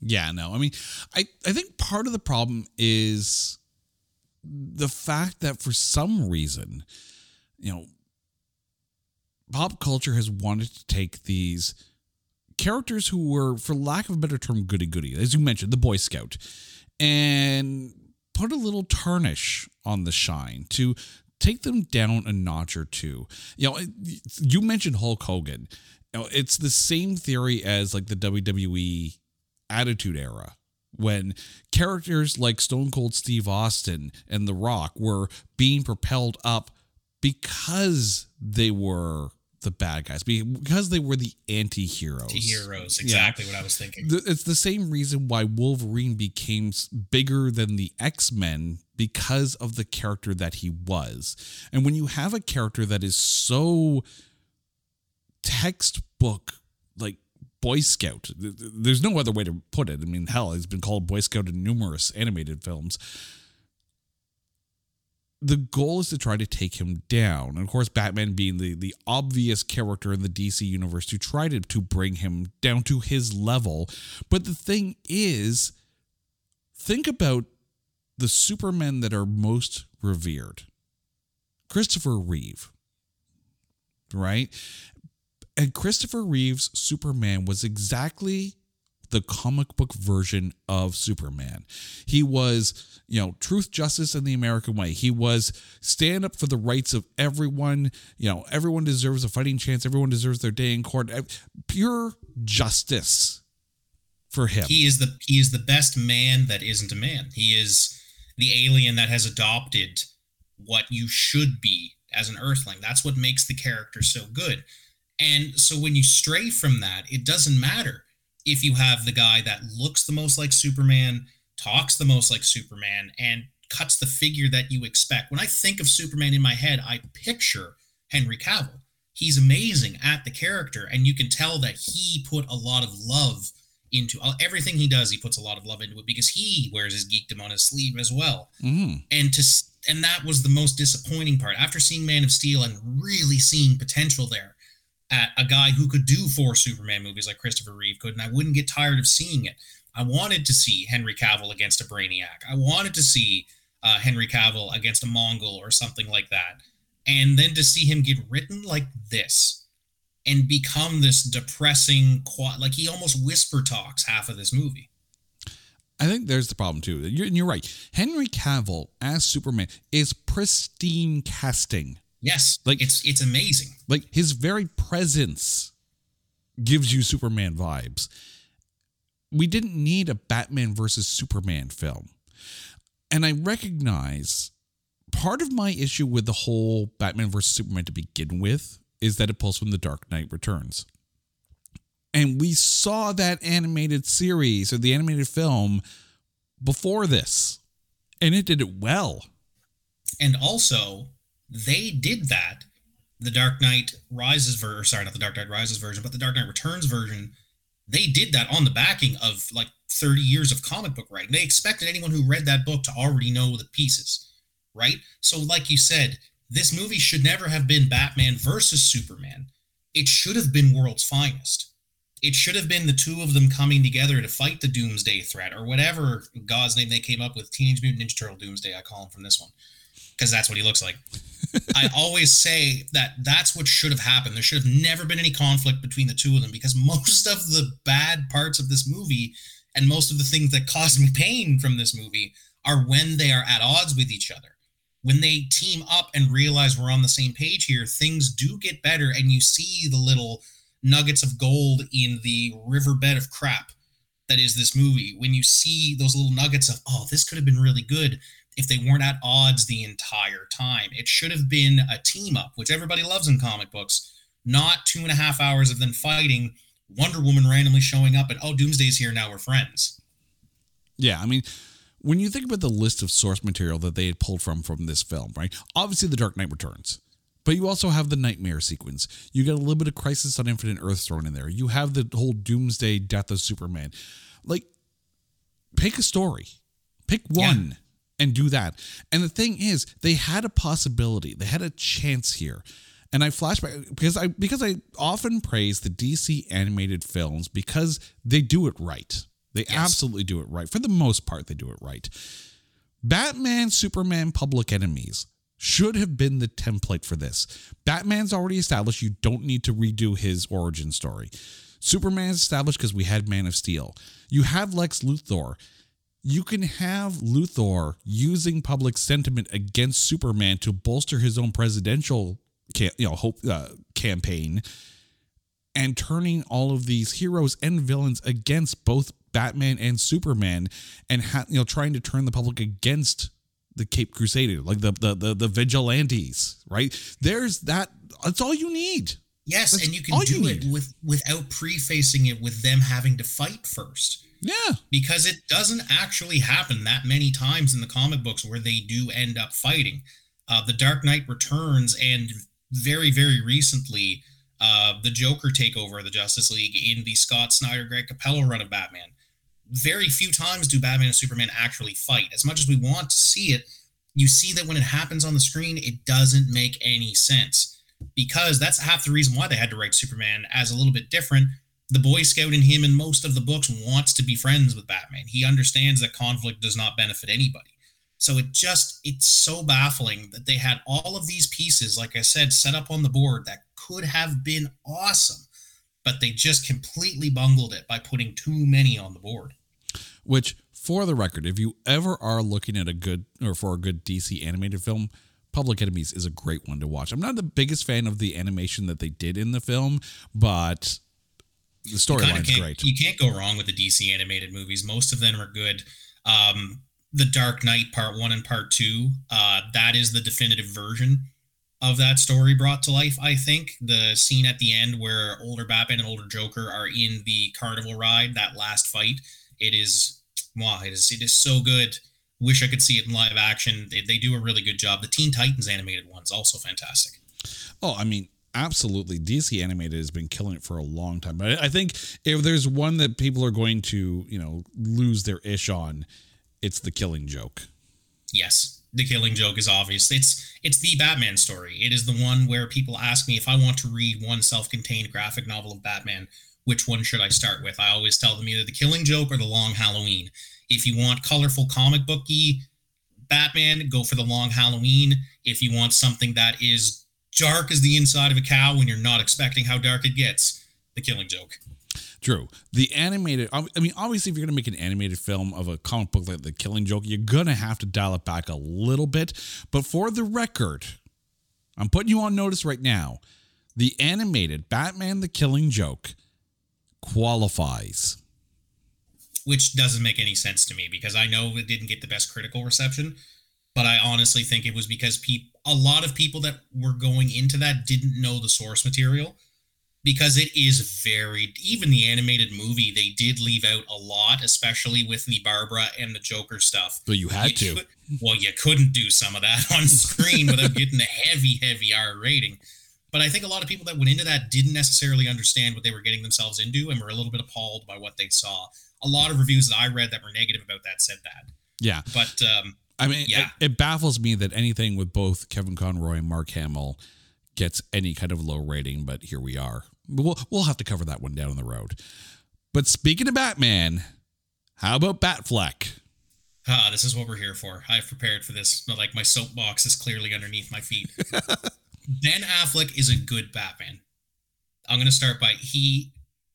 Yeah, no. I mean, I, I think part of the problem is the fact that for some reason, you know, pop culture has wanted to take these characters who were, for lack of a better term, goody goody, as you mentioned, the Boy Scout, and put a little tarnish on the shine to take them down a notch or two. You know, you mentioned Hulk Hogan. You know, it's the same theory as like the WWE Attitude Era when characters like Stone Cold Steve Austin and The Rock were being propelled up because they were the bad guys because they were the anti-heroes. Anti-heroes, exactly yeah. what I was thinking. It's the same reason why Wolverine became bigger than the X-Men because of the character that he was. And when you have a character that is so textbook like Boy Scout, there's no other way to put it. I mean, hell, he's been called Boy Scout in numerous animated films the goal is to try to take him down. And of course, Batman being the, the obvious character in the DC universe to try to, to bring him down to his level. But the thing is, think about the Supermen that are most revered. Christopher Reeve, right? And Christopher Reeve's Superman was exactly the comic book version of Superman. He was, you know, truth, justice, and the American way. He was stand up for the rights of everyone. You know, everyone deserves a fighting chance. Everyone deserves their day in court. Pure justice for him. He is the he is the best man that isn't a man. He is the alien that has adopted what you should be as an earthling. That's what makes the character so good. And so when you stray from that, it doesn't matter if you have the guy that looks the most like Superman, talks the most like Superman, and cuts the figure that you expect. When I think of Superman in my head, I picture Henry Cavill. He's amazing at the character, and you can tell that he put a lot of love into uh, everything he does. He puts a lot of love into it because he wears his geekdom on his sleeve as well. Mm. And to and that was the most disappointing part. After seeing Man of Steel and really seeing potential there, at a guy who could do four Superman movies like Christopher Reeve could, and I wouldn't get tired of seeing it. I wanted to see Henry Cavill against a Brainiac. I wanted to see uh, Henry Cavill against a Mongul or something like that. And then to see him get written like this and become this depressing, like he almost whisper talks half of this movie. I think there's the problem too. You're, you're right. Henry Cavill as Superman is pristine casting. Yes, like it's it's amazing. Like his very presence gives you Superman vibes. We didn't need a Batman versus Superman film. And I recognize part of my issue with the whole Batman versus Superman to begin with is that it pulls from The Dark Knight Returns. And we saw that animated series or the animated film before this, and it did it well. And also, they did that. The Dark Knight Rises version, sorry, not the Dark Knight Rises version, but the Dark Knight Returns version, they did that on the backing of like 30 years of comic book writing. They expected anyone who read that book to already know the pieces, right? So, like you said, this movie should never have been Batman versus Superman. It should have been World's Finest. It should have been the two of them coming together to fight the Doomsday threat or whatever God's name they came up with. Teenage Mutant Ninja Turtle Doomsday, I call him from this one because that's what he looks like. I always say that that's what should have happened. There should have never been any conflict between the two of them because [laughs] most of the bad parts of this movie and most of the things that cause me pain from this movie are when they are at odds with each other. When they team up and realize we're on the same page here, things do get better, and you see the little nuggets of gold in the riverbed of crap that is this movie. When you see those little nuggets of, oh, this could have been really good if they weren't at odds the entire time. It should have been a team up, which everybody loves in comic books, not two and a half hours of them fighting, Wonder Woman randomly showing up and, oh, Doomsday's here, now we're friends. Yeah, I mean, when you think about the list of source material that they had pulled from from this film, right? Obviously, The Dark Knight Returns. But you also have the nightmare sequence. You get a little bit of Crisis on Infinite Earth thrown in there. You have the whole Doomsday Death of Superman. Like, pick a story, pick one, yeah. And do that. And the thing is, they had a possibility. They had a chance here. And I flashback because I because I often praise the DC animated films because they do it right. They yes. absolutely do it right. For the most part, they do it right. Batman, Superman, Public Enemies should have been the template for this. Batman's already established. You don't need to redo his origin story. Superman's established because we had Man of Steel. You have Lex Luthor. You can have Luthor using public sentiment against Superman to bolster his own presidential, you know, hope uh, campaign, and turning all of these heroes and villains against both Batman and Superman, and ha- you know, trying to turn the public against the Cape Crusader, like the the the, the vigilantes, right? There's that. That's all you need. Yes, that's and you can do you it with without prefacing it with them having to fight first. Yeah, because it doesn't actually happen that many times in the comic books where they do end up fighting. Uh, the Dark Knight Returns, and very very recently, uh, the Joker takeover of the Justice League in the Scott Snyder Greg Capullo run of Batman very few times do Batman and Superman actually fight. As much as we want to see it, you see that when it happens on the screen, it doesn't make any sense because that's half the reason why they had to write Superman as a little bit different. The Boy Scout in him in most of the books wants to be friends with Batman. He understands that conflict does not benefit anybody. So it just, it's so baffling that they had all of these pieces, like I said, set up on the board that could have been awesome but they just completely bungled it by putting too many on the board. Which, for the record, if you ever are looking at a good or for a good DC animated film, Public Enemies is a great one to watch. I'm not the biggest fan of the animation that they did in the film, but the storyline's great. You can't go wrong with the DC animated movies. Most of them are good. Um, the Dark Knight Part One and Part Two, uh, that is the definitive version of that story brought to life. I think the scene at the end where older Batman and older Joker are in the carnival ride, that last fight, it is wow, it is it is so good. Wish I could see it in live action. They, they do a really good job. The Teen Titans animated one's also fantastic. Oh, I mean, absolutely. DC animated has been killing it for a long time. But I think if there's one that people are going to, you know, lose their ish on, it's the Killing Joke. Yes the killing joke is obvious. It's it's the Batman story. It is the one where people ask me if I want to read one self-contained graphic novel of Batman, which one should I start with? I always tell them either the Killing Joke or the Long Halloween. If you want colorful comic booky Batman, go for the Long Halloween. If you want something that is dark as the inside of a cow when you're not expecting how dark it gets, the Killing Joke. Drew, the animated, I mean, obviously, if you're going to make an animated film of a comic book like The Killing Joke, you're going to have to dial it back a little bit. But for the record, I'm putting you on notice right now. The animated Batman The Killing Joke qualifies. Which doesn't make any sense to me because I know it didn't get the best critical reception, but I honestly think it was because pe- a lot of people that were going into that didn't know the source material because it is very even the animated movie they did leave out a lot especially with the barbara and the joker stuff. But you had you to. could, well you couldn't do some of that [laughs] on screen without getting a heavy heavy r rating. But i think a lot of people that went into that didn't necessarily understand what they were getting themselves into and were a little bit appalled by what they saw. A lot of reviews that i read that were negative about that said that. Yeah. But um I mean, yeah. it, it baffles me that anything with both Kevin Conroy and Mark Hamill gets any kind of low rating, but here we are. We'll, we'll have to cover that one down the road. But speaking of Batman, how about Batfleck? Ah, this is what we're here for. I've prepared for this. But like my soapbox is clearly underneath my feet. [laughs] ben Affleck is a good Batman. I'm going to start by he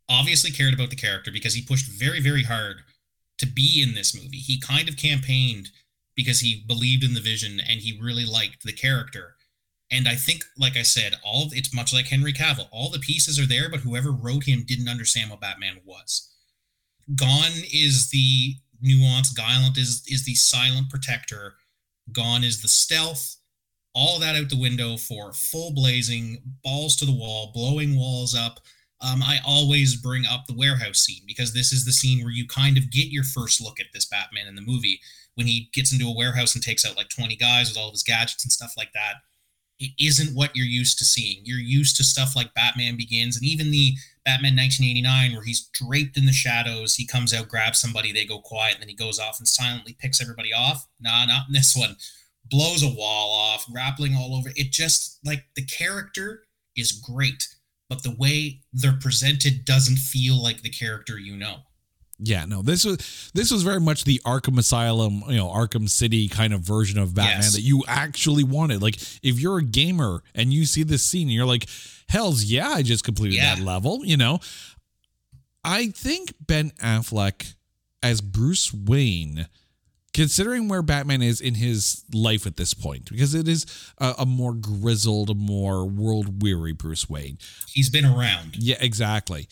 obviously cared about the character because he pushed very, very hard to be in this movie. He kind of campaigned because he believed in the vision and he really liked the character. And I think, like I said, all it's much like Henry Cavill. All the pieces are there, but whoever wrote him didn't understand what Batman was. Gone is the nuance. Gallant is is the silent protector. Gone is the stealth. All that out the window for full blazing, balls to the wall, blowing walls up. Um, I always bring up the warehouse scene because this is the scene where you kind of get your first look at this Batman in the movie when he gets into a warehouse and takes out like 20 guys with all of his gadgets and stuff like that it isn't what you're used to seeing. You're used to stuff like Batman Begins and even the Batman 1989 where he's draped in the shadows. He comes out, grabs somebody, they go quiet, and then he goes off and silently picks everybody off. Nah, not in this one. Blows a wall off, grappling all over. It just like the character is great, but the way they're presented doesn't feel like the character you know. Yeah, no, this was this was very much the Arkham Asylum, you know, Arkham City kind of version of Batman yes. that you actually wanted. Like, if you're a gamer and you see this scene, you're like, "Hell's yeah, I just completed yeah. that level," you know. I think Ben Affleck as Bruce Wayne, considering where Batman is in his life at this point, because it is a, a more grizzled, a more world weary Bruce Wayne. He's been around. Yeah, exactly.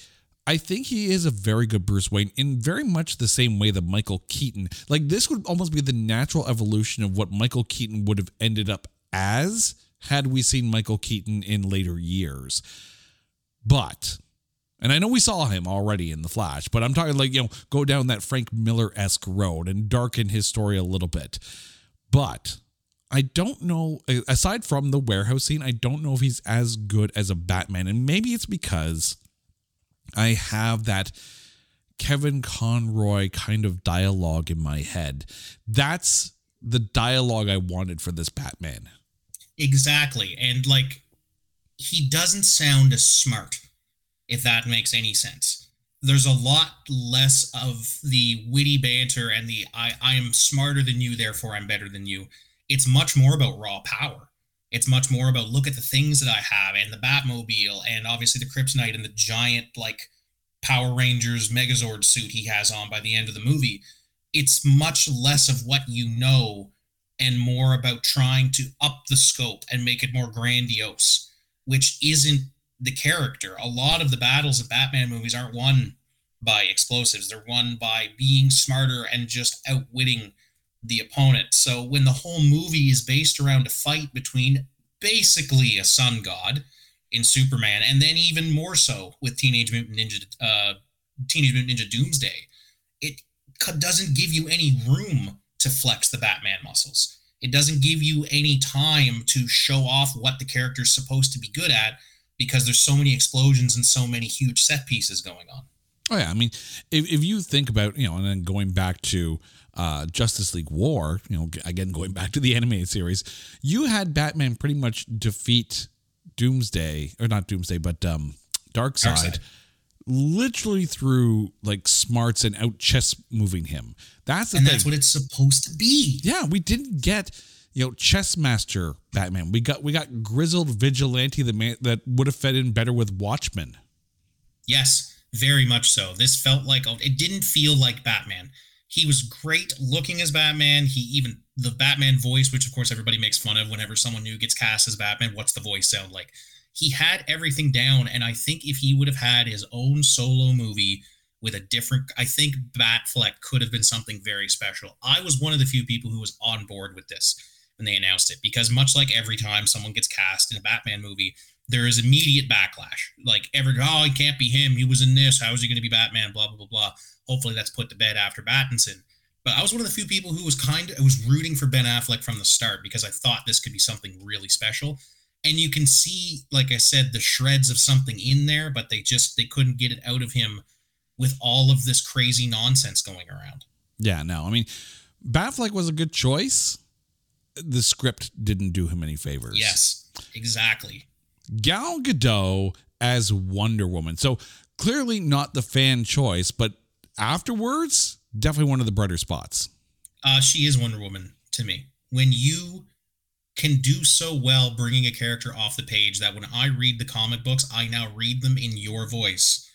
I think he is a very good Bruce Wayne in very much the same way that Michael Keaton. Like this would almost be the natural evolution of what Michael Keaton would have ended up as had we seen Michael Keaton in later years. But and I know we saw him already in The Flash, but I'm talking like, you know, go down that Frank Miller esque road and darken his story a little bit. But I don't know, aside from the warehouse scene, I don't know if he's as good as a Batman. And maybe it's because I have that Kevin Conroy kind of dialogue in my head. That's the dialogue I wanted for this Batman. Exactly. And like he doesn't sound as smart, if that makes any sense. There's a lot less of the witty banter and the I, I am smarter than you, therefore I'm better than you. It's much more about raw power. It's much more about look at the things that I have and the Batmobile and obviously the Kryptonite and the giant like Power Rangers Megazord suit he has on by the end of the movie. It's much less of what you know and more about trying to up the scope and make it more grandiose, which isn't the character. A lot of the battles of Batman movies aren't won by explosives. They're won by being smarter and just outwitting the opponent. So when the whole movie is based around a fight between basically a sun god in Superman, and then even more so with Teenage Mutant Ninja, uh, Teenage Mutant Ninja Doomsday, it doesn't give you any room to flex the Batman muscles. It doesn't give you any time to show off what the character's supposed to be good at because there's so many explosions and so many huge set pieces going on. Oh yeah, I mean, if, if you think about you know, and then going back to uh, Justice League War, you know, again going back to the animated series, you had Batman pretty much defeat Doomsday or not Doomsday, but um, Darkseid, Darkseid. literally through like smarts and out chess moving him. That's and thing. that's what it's supposed to be. Yeah, we didn't get you know chess master Batman. We got we got grizzled vigilante that man that would have fed in better with Watchmen. Yes, very much so. This felt like it didn't feel like Batman. He was great looking as Batman. He even the Batman voice, which of course everybody makes fun of whenever someone new gets cast as Batman. What's the voice sound like? He had everything down, and I think if he would have had his own solo movie with a different, I think Batfleck could have been something very special. I was one of the few people who was on board with this when they announced it because much like every time someone gets cast in a Batman movie, there is immediate backlash. Like every oh, he can't be him. He was in this. How is he going to be Batman? Blah blah blah blah. Hopefully that's put to bed after Battinson. But I was one of the few people who was kind of was rooting for Ben Affleck from the start because I thought this could be something really special. And you can see, like I said, the shreds of something in there, but they just they couldn't get it out of him with all of this crazy nonsense going around. Yeah, no, I mean, Batfleck was a good choice. The script didn't do him any favors. Yes, exactly. Gal Gadot as Wonder Woman. So clearly not the fan choice, but afterwards, definitely one of the brighter spots. Uh, she is Wonder Woman to me. When you can do so well bringing a character off the page that when I read the comic books, I now read them in your voice.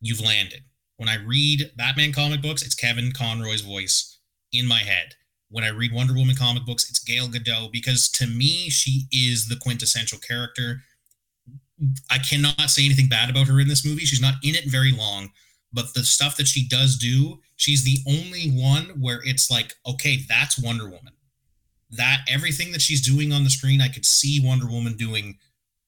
You've landed. When I read Batman comic books, it's Kevin Conroy's voice in my head. When I read Wonder Woman comic books, it's Gail Gadot because to me, she is the quintessential character. I cannot say anything bad about her in this movie. She's not in it very long, but the stuff that she does do, she's the only one where it's like, okay, that's Wonder Woman. That everything that she's doing on the screen, I could see Wonder Woman doing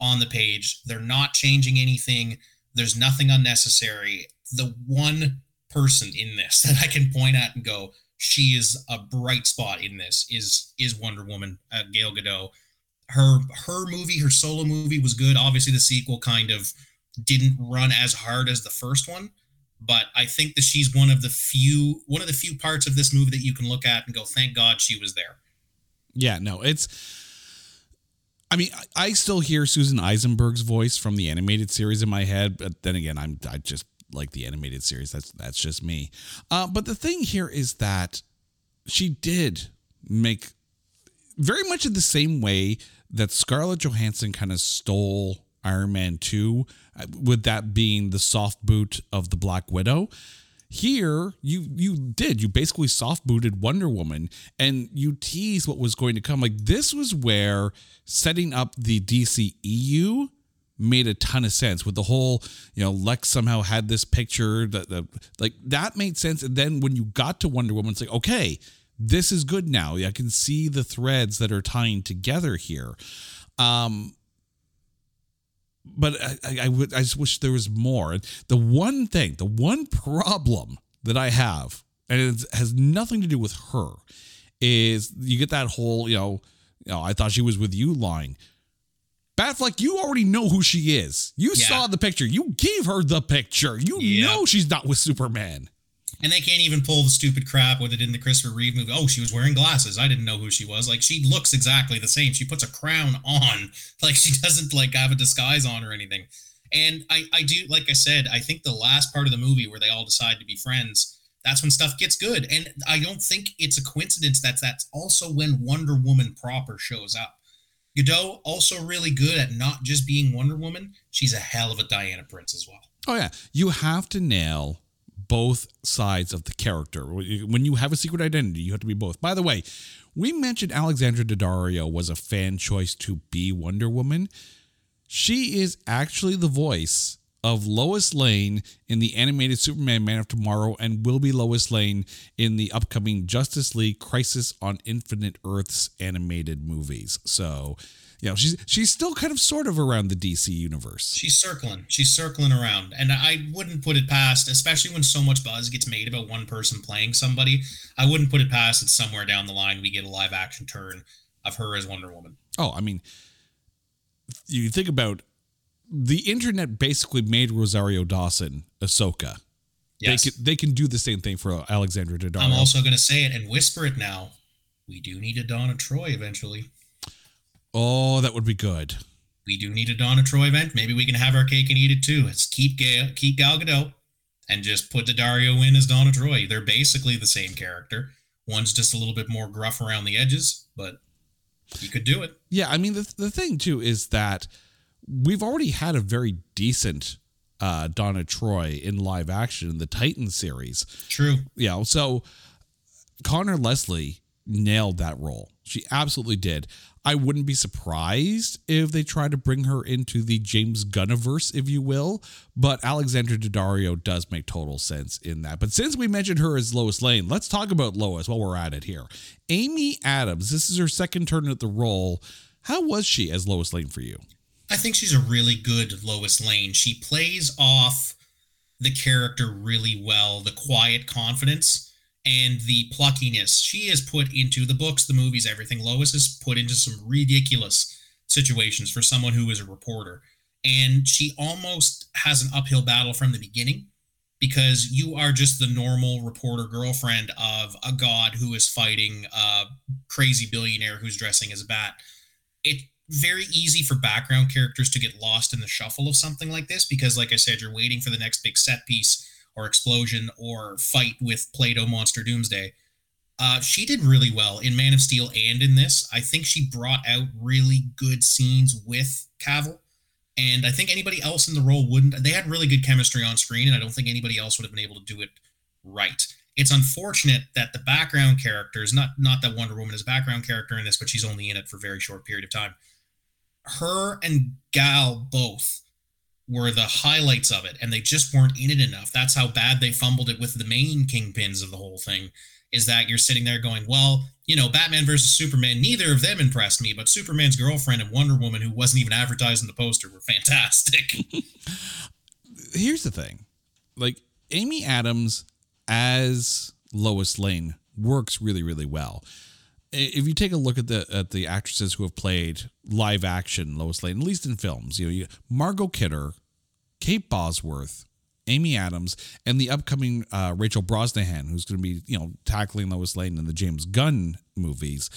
on the page. They're not changing anything. There's nothing unnecessary. The one person in this [laughs] that I can point at and go, she is a bright spot in this is is Wonder Woman, uh, Gal Gadot. Her her movie, her solo movie was good. Obviously, the sequel kind of didn't run as hard as the first one, but I think that she's one of the few one of the few parts of this movie that you can look at and go, "Thank God she was there." Yeah, no, it's. I mean, I still hear Susan Eisenberg's voice from the animated series in my head, but then again, I'm I just like the animated series. That's that's just me. Uh, but the thing here is that she did make very much in the same way that Scarlett Johansson kind of stole Iron Man 2, uh, with that being the soft boot of the Black Widow. Here, you you did you basically soft booted Wonder Woman, and you teased what was going to come. Like this was where setting up the DCEU made a ton of sense with the whole, you know, Lex somehow had this picture that, that like that made sense. And then when you got to Wonder Woman, it's like, okay, this is good now. I can see the threads that are tying together here. Um, but I, I, I would I just wish there was more. The one thing, the one problem that I have, and it has nothing to do with her, is you get that whole, you know, you know, I thought she was with you line. Batfleck, you already know who she is. You Yeah. saw the picture. You gave her the picture. You Yeah. know she's not with Superman. And they can't even pull the stupid crap with it in the Christopher Reeve movie. Oh, she was wearing glasses. I didn't know who she was. Like she looks exactly the same. She puts a crown on. [laughs] Like she doesn't like have a disguise on or anything. And I, I do, like I said, I think the last part of the movie where they all decide to be friends, that's when stuff gets good. And I don't think it's a coincidence that that's also when Wonder Woman proper shows up. Gadot also really good at not just being Wonder Woman. She's a hell of a Diana Prince as well. Oh yeah, you have to nail both sides of the character. When you have a secret identity, you have to be both. By the way, we mentioned Alexandra Daddario was a fan choice to be Wonder Woman. She is actually the voice of Lois Lane in the animated Superman Man of Tomorrow and will be Lois Lane in the upcoming Justice League Crisis on Infinite Earths animated movies. So, you know, she's she's still kind of sort of around the DC universe. She's circling. She's circling around. And I wouldn't put it past, especially when so much buzz gets made about one person playing somebody, I wouldn't put it past that somewhere down the line we get a live action turn of her as Wonder Woman. Oh, I mean, you think about the internet basically made Rosario Dawson Ahsoka. Yes. They can they can do the same thing for Alexandra Daddario. I'm also going to say it and whisper it now. We do need a Donna Troy eventually. oh, that would be good. We do need a Donna Troy event. Maybe we can have our cake and eat it too. Let's keep Gal, keep Gal Gadot and just put Daddario in as Donna Troy. They're basically the same character. One's just a little bit more gruff around the edges, but you could do it. Yeah, I mean the the thing too is that we've already had a very decent uh, Donna Troy in live action in the Titan series. True. You know, so Conor Leslie nailed that role. She absolutely did. I wouldn't be surprised if they try to bring her into the James Gunniverse, if you will. But Alexandra Daddario does make total sense in that. But since we mentioned her as Lois Lane, let's talk about Lois while we're at it here. Amy Adams, this is her second turn at the role. How was she as Lois Lane for you? I think she's a really good Lois Lane. She plays off the character really well, the quiet confidence and the pluckiness she has put into the books, the movies, everything. Lois is put into some ridiculous situations for someone who is a reporter. And she almost has an uphill battle from the beginning because you are just the normal reporter girlfriend of a god who is fighting a crazy billionaire who's dressing as a bat. It very easy for background characters to get lost in the shuffle of something like this because like I said you're waiting for the next big set piece or explosion or fight with Play-Doh Monster Doomsday. Uh, she did really well in Man of Steel and in this. I think she brought out really good scenes with Cavill. And I think anybody else in the role wouldn't. They had really good chemistry on screen, and I don't think anybody else would have been able to do it right. It's unfortunate that the background characters, not not that Wonder Woman is a background character in this, but she's only in it for a very short period of time. Her and Gal both were the highlights of it, and they just weren't in it enough. That's how bad they fumbled it with the main kingpins of the whole thing. Is that you're sitting there going, well, you know, Batman versus Superman, neither of them impressed me, but Superman's girlfriend and Wonder Woman, who wasn't even advertised in the poster, were fantastic. [laughs] Here's the thing like, Amy Adams as Lois Lane works really, really well. If you take a look at the at the actresses who have played live action Lois Lane, at least in films, you know, you, Margot Kidder, Kate Bosworth, Amy Adams, and the upcoming uh, Rachel Brosnahan, who's going to be you know tackling Lois Lane in the James Gunn movies.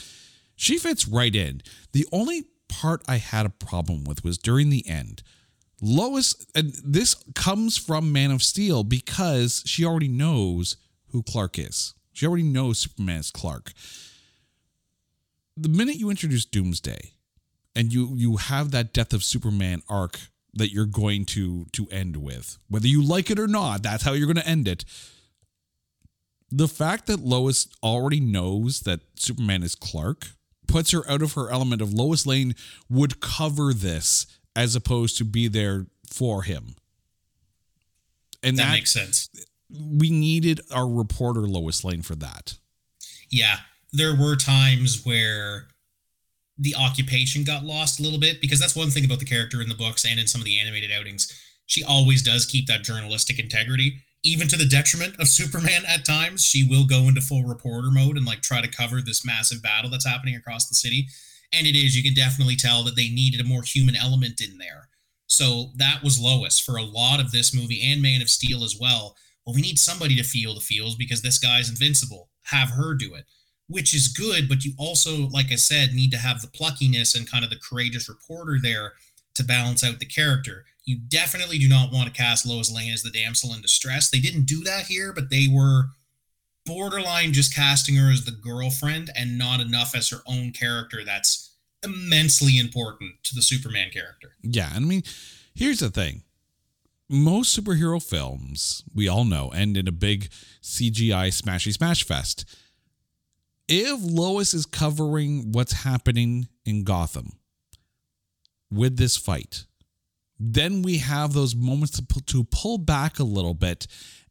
She fits right in. The only part I had a problem with was during the end. Lois, and this comes from Man of Steel because she already knows who Clark is. She already knows Superman is Clark. The minute you introduce Doomsday and you you have that death of Superman arc that you're going to to end with, whether you like it or not, that's how you're going to end it. The fact that Lois already knows that Superman is Clark puts her out of her element of Lois Lane would cover this as opposed to be there for him. And that, that makes sense. We needed our reporter Lois Lane for that. Yeah, there were times where the occupation got lost a little bit because that's one thing about the character in the books and in some of the animated outings. She always does keep that journalistic integrity, even to the detriment of [laughs] Superman at times. She will go into full reporter mode and like try to cover this massive battle that's happening across the city. And it is you can definitely tell that they needed a more human element in there. So that was lois for a lot of this movie and man of steel as well. Well we need somebody to feel the feels because this guy's invincible. Have her do it which is good but you also like i said need to have the pluckiness and kind of the courageous reporter there to balance out the character you definitely do not want to cast lois lane as the damsel in distress they didn't do that here but they were borderline just casting her as the girlfriend and not enough as her own character that's immensely important to the Superman character. Yeah, I mean, here's the thing. Most superhero films, we all know, end in a big CGI smashy smash fest. If Lois is covering what's happening in Gotham with this fight, then we have those moments to, to pull back a little bit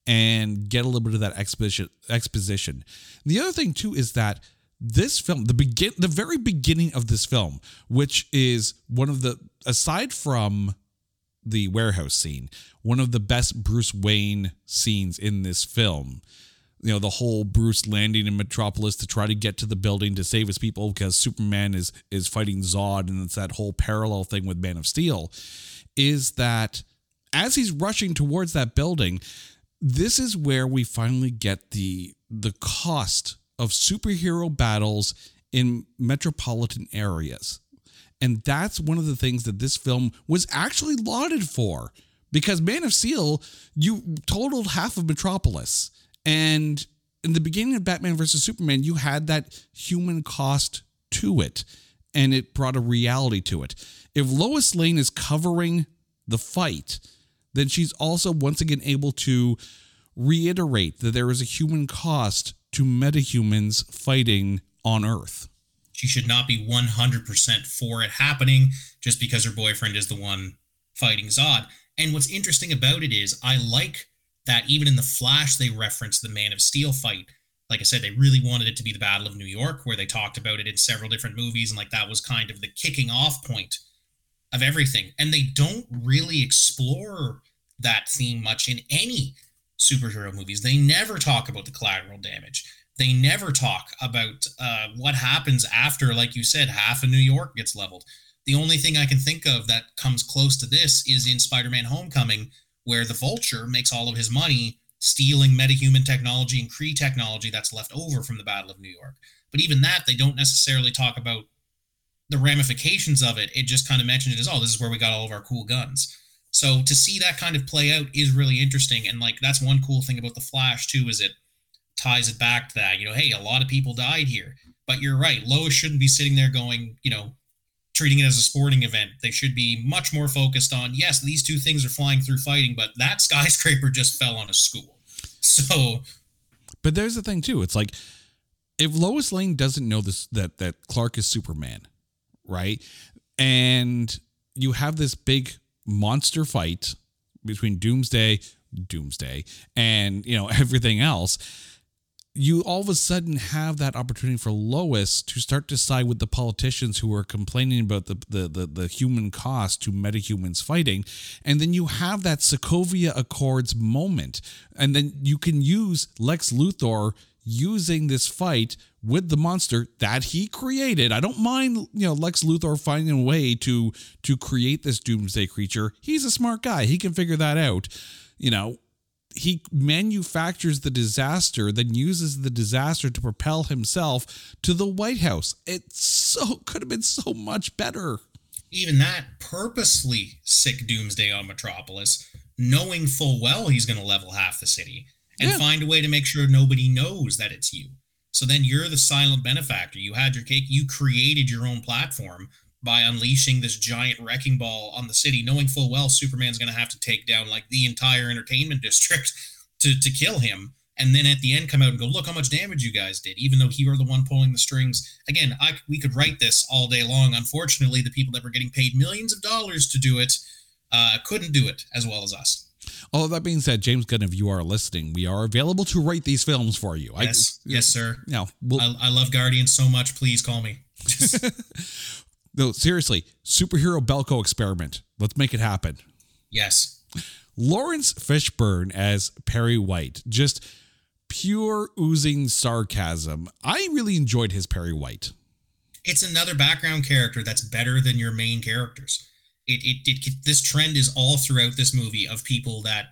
and get a little bit of that exposition exposition. The other thing too is that this film, the begin the very beginning of this film, which is one of the aside from the warehouse scene, one of the best Bruce Wayne scenes in this film. You know, the whole Bruce landing in Metropolis to try to get to the building to save his people because Superman is is fighting Zod and it's that whole parallel thing with Man of Steel is that as he's rushing towards that building, this is where we finally get the the cost of superhero battles in metropolitan areas. And that's one of the things that this film was actually lauded for because Man of Steel, you totaled half of Metropolis. And in the beginning of Batman versus Superman, you had that human cost to it and it brought a reality to it. If Lois Lane is covering the fight, then she's also once again able to reiterate that there is a human cost to metahumans fighting on Earth. She should not be 100% for it happening just because her boyfriend is the one fighting Zod. And what's interesting about it is, I like that even in the Flash, they reference the Man of Steel fight. Like I said, they really wanted it to be the Battle of New York, where they talked about it in several different movies. And like that was kind of the kicking off point of everything. And they don't really explore that theme much in any superhero movies. They never talk about the collateral damage. They never talk about uh, what happens after, like you said, half of New York gets leveled. The only thing I can think of that comes close to this is in Spider Man Homecoming, where the Vulture makes all of his money stealing metahuman technology and Kree technology that's left over from the Battle of New York. But even that, they don't necessarily talk about the ramifications of it. It just kind of mentions it as, oh, this is where we got all of our cool guns. So to see that kind of play out is really interesting. And like that's one cool thing about the Flash too, is it ties it back to that. You know, hey, a lot of people died here. But you're right. Lois shouldn't be sitting there going, you know, treating it as a sporting event. They should be much more focused on, yes, these two things are flying through fighting, but that [laughs] skyscraper just fell on a school. So But there's the thing too. It's like if Lois Lane doesn't know this that that Clark is Superman, right? And you have this big monster fight between Doomsday, Doomsday, and you know [laughs] everything else. You all of a sudden have that opportunity for Lois to start to side with the politicians who are complaining about the the the, the human cost to metahumans fighting, and then you have that Sokovia Accords moment, and then you can use Lex Luthor using this fight with the monster that he created. I don't mind, you know, Lex Luthor finding a way to to create this doomsday creature. He's a smart guy. He can figure that out. You know, he manufactures the disaster, then uses the disaster to propel himself to the White House. It so could have been so much better. Even that purposely sic doomsday on Metropolis, knowing full well he's going to level half the city and yeah. find a way to make sure nobody knows that it's you. So then you're the silent benefactor. You had your cake, you created your own platform by unleashing this giant wrecking ball on the city, knowing full well Superman's going to have to take down like the entire entertainment [laughs] district to, to kill him. And then at the end, come out and go, look how much damage you guys did, even though he were the one pulling the strings. Again, I, we could write this all day long. Unfortunately, the people that were getting paid millions of dollars to do it uh, couldn't do it as well as us. All of that being said, James Gunn, if you are listening, we are available to write these films for you. Yes, I, yes, sir. Yeah, we'll, I, I love Guardians so much. Please call me. [laughs] [laughs] no, seriously, superhero Belko experiment. Let's make it happen. Yes. Laurence Fishburne as Perry White, just pure oozing sarcasm. I really enjoyed his Perry White. It's another background character that's better than your main characters it, it, it this trend is all throughout this movie of people that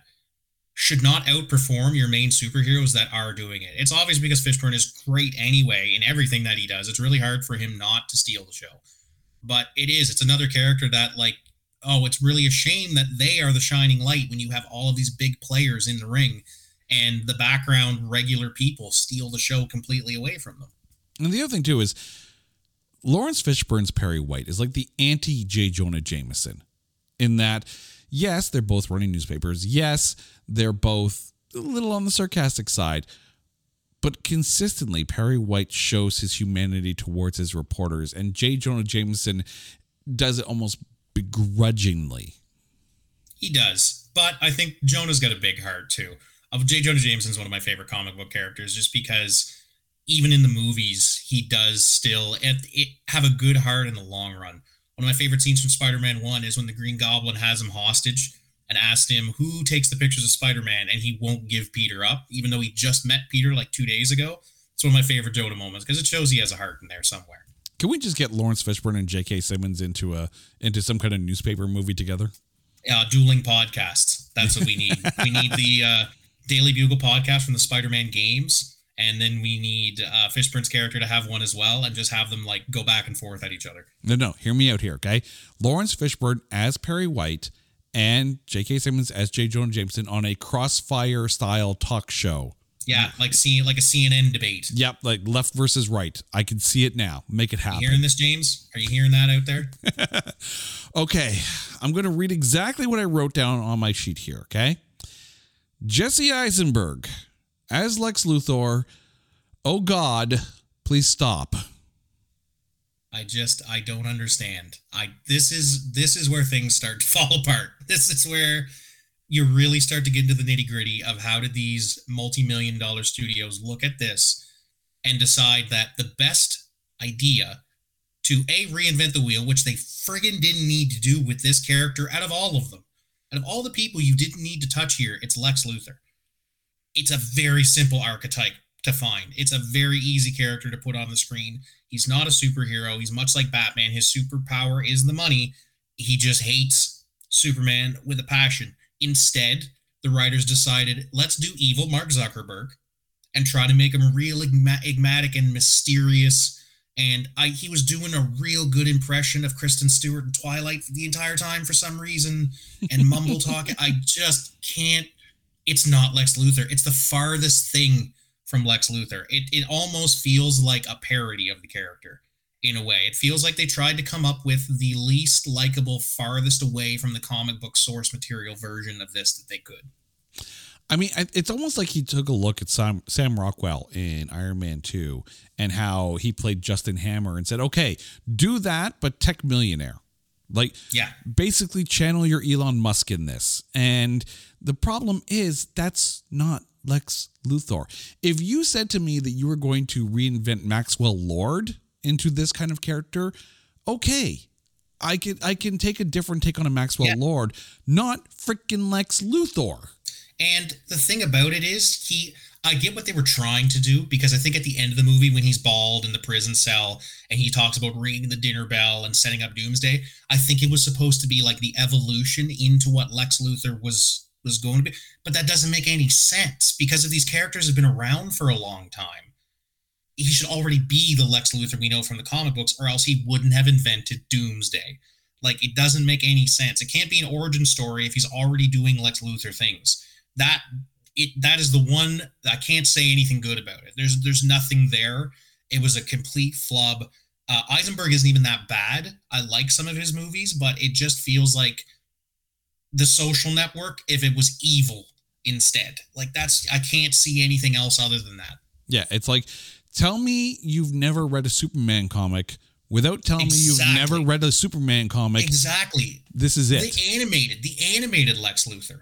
should not outperform your main superheroes that are doing it. It's obvious because Fishburne is great anyway in everything that he does. It's really hard for him not to steal the show. But it is. It's another character that like oh, it's really a shame that they are the shining light when you have all of these big players in the ring and the background regular people steal the show completely away from them. And the other thing too is laurence Fishburne's Perry White is like the anti J. Jonah Jameson in that, yes, they're both running newspapers. Yes, they're both a little on the sarcastic side. But consistently, Perry White shows his humanity towards his reporters, and J. Jonah Jameson does it almost begrudgingly. He does. But I think Jonah's got a big heart too. J. Jonah Jameson's one of my favorite comic book characters just because even in the movies, he does still have a good heart in the long run. One of my favorite scenes from Spider-Man One is when the Green Goblin has him hostage and asked him who takes the pictures of Spider-Man, and he won't give Peter up, even though he just met Peter like two days ago. It's one of my favorite Jonah moments because it shows he has a heart in there somewhere. Can we just get Laurence Fishburne and J.K. Simmons into a into some kind of newspaper movie together? Uh, dueling podcasts. That's what we need. [laughs] we need the uh, Daily Bugle podcast from the Spider-Man games and then we need uh, Fishburne's character to have one as well, and just have them like go back and forth at each other. No, no, hear me out here, okay? Laurence Fishburne as Perry White and J.K. Simmons as J. Jonah Jameson on a crossfire style talk show. Yeah, like seeing like a CNN debate. Yep, like left versus right. I can see it now. Make it happen. You hearing this, James? Are you hearing that out there? [laughs] okay, I'm going to read exactly what I wrote down on my sheet here. Okay, Jesse Eisenberg as Lex Luthor, oh God, please stop. I just I don't understand. I this is this is where things start to [laughs] fall apart. This is where you really start to get into the nitty gritty of how did these multi-million dollar studios look at this and decide that the best idea to a reinvent the wheel, which they friggin' didn't need to do with this character out of all of them. Out of all the people you didn't need to touch here, it's Lex Luthor it's a very simple archetype to find. It's a very easy character to put on the screen. He's not a superhero. He's much like Batman. His superpower is the money. He just hates Superman with a passion. Instead, the writers decided, let's do evil Mark Zuckerberg and try to make him real enigmatic and mysterious. And I, he was doing a real good impression of Kristen Stewart in Twilight the entire time for some reason, and mumble talk. [laughs] I just can't it's not Lex Luthor. It's the farthest thing from Lex Luthor. It it almost feels like a parody of the character in a way. It feels like they tried to come up with the least likable, farthest away from the comic book source material version of this that they could. I mean, it's almost like he took a look at Sam, Sam Rockwell in Iron Man 2 and how he played Justin Hammer and said, okay, do that, but tech millionaire. Like, yeah, basically channel your Elon Musk in this. And the problem is that's not Lex Luthor. If you said to me that you were going to reinvent Maxwell Lord into this kind of character, okay. I can I can take a different take on a Maxwell yeah. Lord, not freaking Lex Luthor. And the thing about it is he I get what they were trying to do because I think at the end of the movie, when he's bald in the prison cell and he talks about ringing the dinner bell and setting up Doomsday, I think it was supposed to be like the evolution into what Lex Luthor was was going to be. But that doesn't make any sense because if these characters have been around for a long time, he should already be the Lex Luthor we know from the comic books, or else he wouldn't have invented Doomsday. Like it doesn't make any sense. It can't be an origin story if he's already doing Lex Luthor things. That it that is the one I can't say anything good about it. There's there's nothing there. It was a complete flub. Uh, Eisenberg isn't even that bad. I like some of his movies, but it just feels like the Social Network if it was evil instead. Like that's I can't see anything else other than that. Yeah, it's like tell me you've never read a Superman comic without telling exactly. me you've never read a Superman comic. Exactly. This is it. The animated, the animated Lex Luthor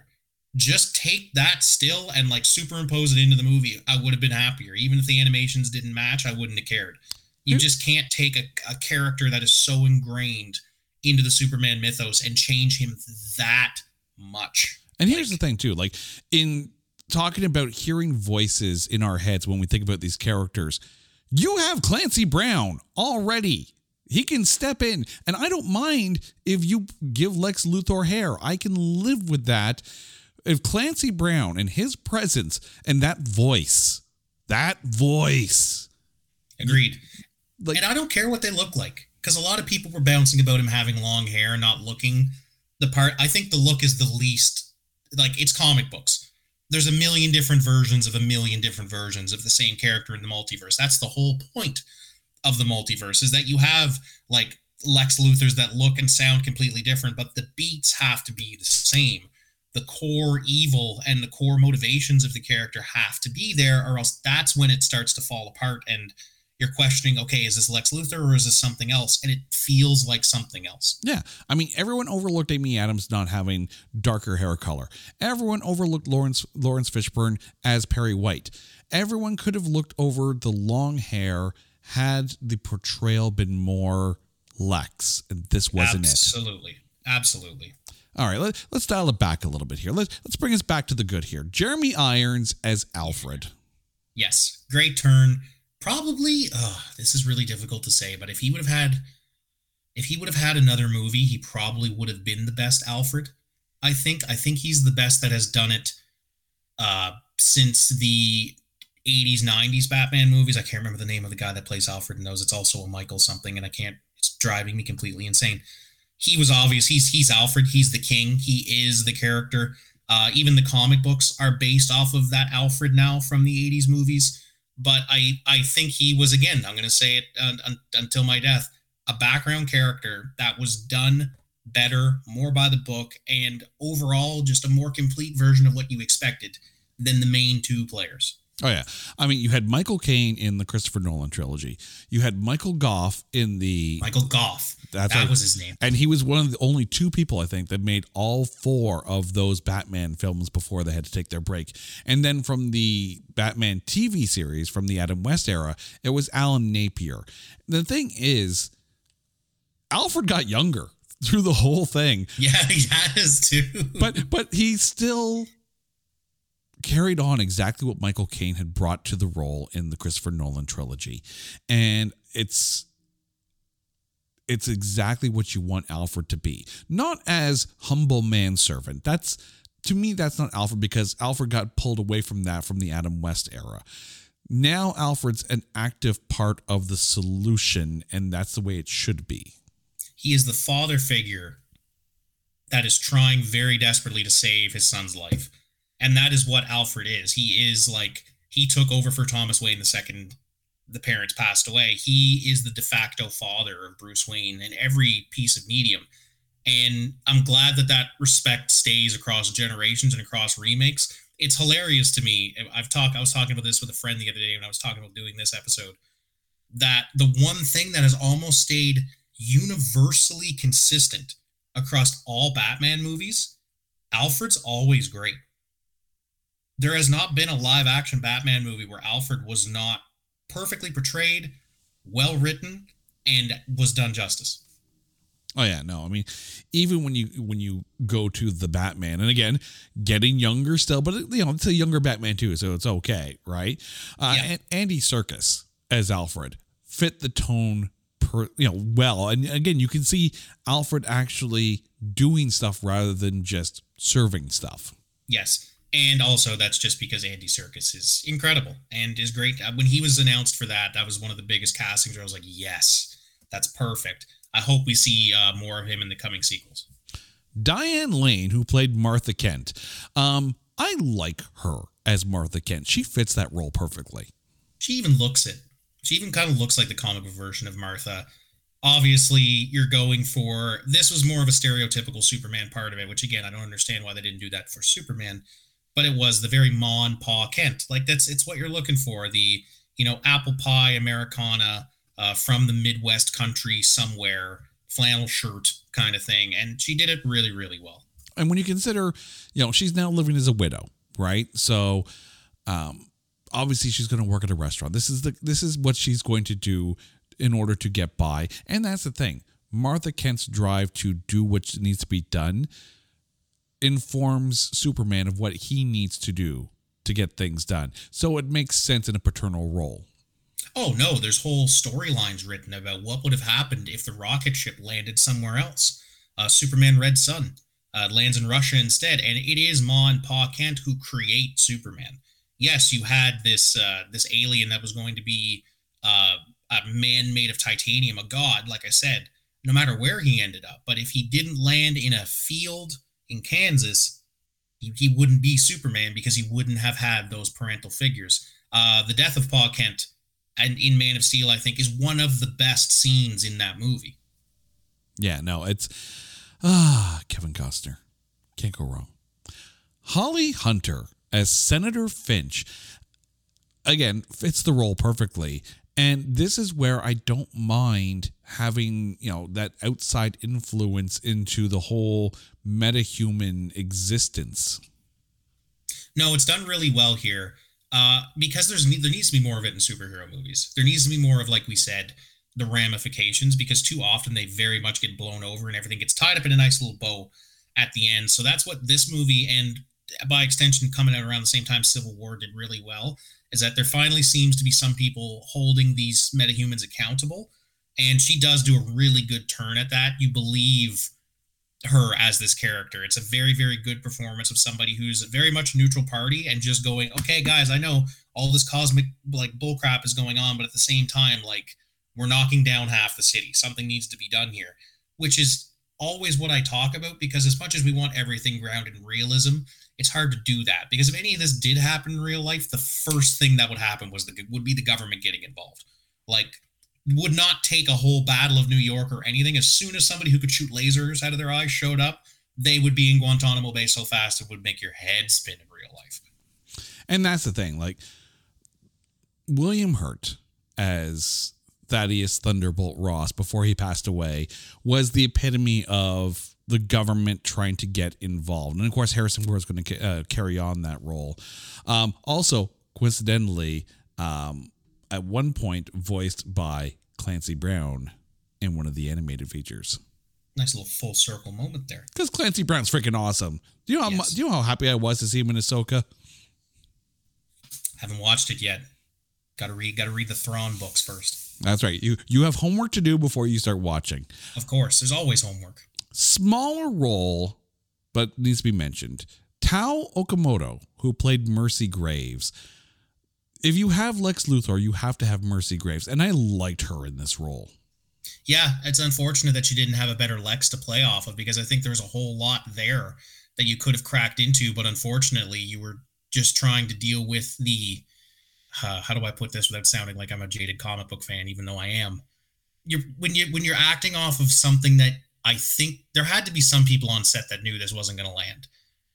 just take that still and like superimpose it into the movie, I would have been happier. Even if the animations didn't match, I wouldn't have cared. You just can't take a, a character that is so ingrained into the Superman mythos and change him that much. And here's like, the thing, too like in talking about hearing voices in our heads when we think about these characters, you have Clancy Brown already. He can step in, and I don't mind if you give Lex Luthor hair. I can live with that if Clancy Brown and his presence and that voice, that voice. Agreed. Like, and I don't care what they look like because a lot of people were bouncing about him having long hair, not looking the part. I think the look is the least, like, it's comic books. There's a million different versions of a million different versions of the same character in the multiverse. That's the whole point of the multiverse is that you have, like, Lex Luthors that look and sound completely different, but the beats have to be the same the core evil and the core motivations of the character have to be there, or else that's when it starts to fall apart and you're questioning, okay, is this Lex Luthor or is this something else? And it feels like something else. Yeah. I mean, everyone overlooked Amy Adams not having darker hair color. Everyone overlooked laurence laurence Fishburne as Perry White. Everyone could have looked over the long hair had the portrayal been more Lex. And this wasn't Absolutely. it. Absolutely. Absolutely. All right, let, let's dial it back a little bit here. Let's let's bring us back to the good here. Jeremy Irons as Alfred. Yes, great turn. Probably, oh, this is really difficult to say, but if he would have had, if he would have had another movie, he probably would have been the best Alfred. I think. I think he's the best that has done it uh, since the 80s, 90s Batman movies. I can't remember the name of the guy that plays Alfred in those. It's also a Michael something, and I can't. It's driving me completely insane he was obvious. He's he's Alfred. He's the king. He is the character. Uh, even the comic books are based off of that Alfred now from the '80s movies. But I I think he was again. I'm going to say it un, until my death. A background character that was done better, more by the book, and overall just a more complete version of what you expected than the main two players. Oh yeah, I mean, you had Michael Caine in the Christopher Nolan trilogy. You had Michael Gough in the Michael Gough. That's that was his name, and he was one of the only two people I think that made all four of those Batman films before they had to take their break. And then from the Batman TV series from the Adam West era, it was Alan Napier. The thing is, Alfred got younger through the whole thing. [laughs] Yeah, he has too. But but he still carried on exactly what Michael Caine had brought to the role in the Christopher Nolan trilogy. And it's it's exactly what you want Alfred to be. Not as humble manservant. That's to me that's not Alfred because Alfred got pulled away from that from the Adam West era. Now Alfred's an active part of the solution and that's the way it should be. He is the father figure that is trying very desperately to save his son's life and that is what Alfred is. He is like he took over for Thomas Wayne the second the parents passed away. He is the de facto father of Bruce Wayne in every piece of medium. And I'm glad that that respect stays across generations and across remakes. It's hilarious to me. I've talked, I was talking about this with a friend the other day when I was talking about doing this episode. That the one thing that has almost stayed universally consistent across all Batman movies, Alfred's always great. There has not been a live action Batman movie where Alfred was not perfectly portrayed, well written, and was done justice. Oh yeah, no. I mean, even when you when you go to the Batman, and again, getting younger still, but you know it's a younger Batman too, so it's okay, right? Uh, yeah. and Andy Serkis as Alfred fit the tone, per, you know, well. And again, you can see Alfred actually doing stuff rather than just serving stuff. Yes, and also, that's just because Andy Serkis is incredible and is great. Uh, when he was announced for that, that was one of the biggest castings where I was like, yes, that's perfect. I hope we see uh, more of him in the coming sequels. Diane Lane, who played Martha Kent, um, I like her as Martha Kent. She fits that role perfectly. She even looks it. She even kind of looks like the comic book version of Martha. Obviously, you're going for this was more of a stereotypical Superman part of it, which again, I don't understand why they didn't do that for Superman but it was the very Ma and Pa Kent. Like that's it's what you're looking for. The you know apple pie Americana uh, from the Midwest country somewhere, flannel shirt kind of thing, and she did it really really well. And when you consider, you know, she's now living as a widow, right? So, um, obviously she's going to work at a restaurant. This is the this is what she's going to do in order to get by, and that's the thing. Martha Kent's drive to do what needs to be done informs Superman of what he needs to do to get things done. So it makes sense in a paternal role. Oh no, there's whole storylines written about what would have happened if the rocket ship landed somewhere else. Uh, Superman Red Son uh, lands in Russia instead, and it is Ma and Pa Kent who create Superman. Yes, you had this uh, this alien that was going to be uh, a man made of titanium, a god, like I said. No matter where he ended up, but if he didn't land in a field in Kansas, he, he wouldn't be Superman because he wouldn't have had those parental figures. Uh, the death of Pa Kent and in Man of Steel, I think, is one of the best scenes in that movie. Yeah, no, it's ah Kevin Costner. Can't go wrong. Holly Hunter as Senator Finch again fits the role perfectly. And this is where I don't mind having, you know, that outside influence into the whole metahuman existence. No, it's done really well here. Uh, because there's there needs to be more of it in superhero movies. There needs to be more of, like we said, the ramifications because too often they very much get blown over and everything gets tied up in a nice little bow at the end. So that's what this movie and by extension coming out around the same time Civil War did really well is that there finally seems to be some people holding these metahumans accountable. And she does do a really good turn at that. You believe her as this character. It's a very, very good performance of somebody who's very much neutral party and just going, okay, guys, I know all this cosmic like bullcrap is going on, but at the same time, like we're knocking down half the city. Something needs to be done here, which is always what I talk about because as much as we want everything grounded in realism, it's hard to do that because if any of this did happen in real life, the first thing that would happen was the would be the government getting involved. Like would not take a whole battle of New York or anything. As soon as somebody who could shoot lasers out of their eyes showed up, they would be in Guantanamo Bay so fast it would make your head spin in real life. And that's the thing, like William Hurt as Thaddeus Thunderbolt Ross before he passed away was the epitome of the government trying to get involved. And of course, Harrison Ford is going to uh, carry on that role. Um, also, coincidentally, um, at one point voiced by Clancy Brown in one of the animated features. Nice little full circle moment there. Because Clancy Brown's freaking awesome. Do you know how yes. do you know how happy I was to see him in Ahsoka? Haven't watched it yet. Got to read. Got to read the Thrawn books first. That's right. You you have homework to do before you start watching. Of course, there's always homework. Smaller role, but needs to be mentioned. Tao Okamoto, who played Mercy Graves. If you have Lex Luthor, you have to have Mercy Graves, and I liked her in this role. Yeah, it's unfortunate that you didn't have a better Lex to play off of because I think there's a whole lot there that you could have cracked into, but unfortunately, you were just trying to deal with the uh, how do I put this without sounding like I'm a jaded comic book fan, even though I am. You're when you when you're acting off of something that I think there had to be some people on set that knew this wasn't going to land.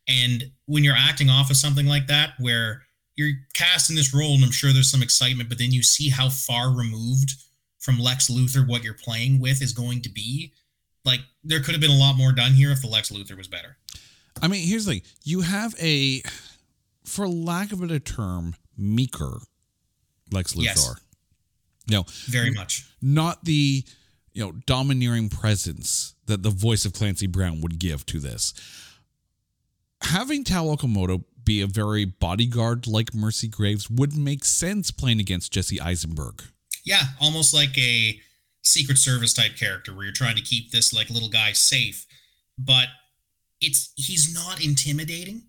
And when you're acting off of something like that, where you're cast in this role, and I'm sure there's some excitement, but then you see how far removed from Lex Luthor what you're playing with is going to be. Like there could have been a lot more done here if the Lex Luthor was better. I mean, here's the thing: you have a, for lack of a better term, meeker Lex Luthor. Yes. Know, very much not the you know domineering presence that the voice of Clancy Brown would give to this. Having Tao Okamoto be a very bodyguard like Mercy Graves would make sense playing against Jesse Eisenberg. Yeah, almost like a Secret Service type character where you're trying to keep this like little guy safe, but it's he's not intimidating.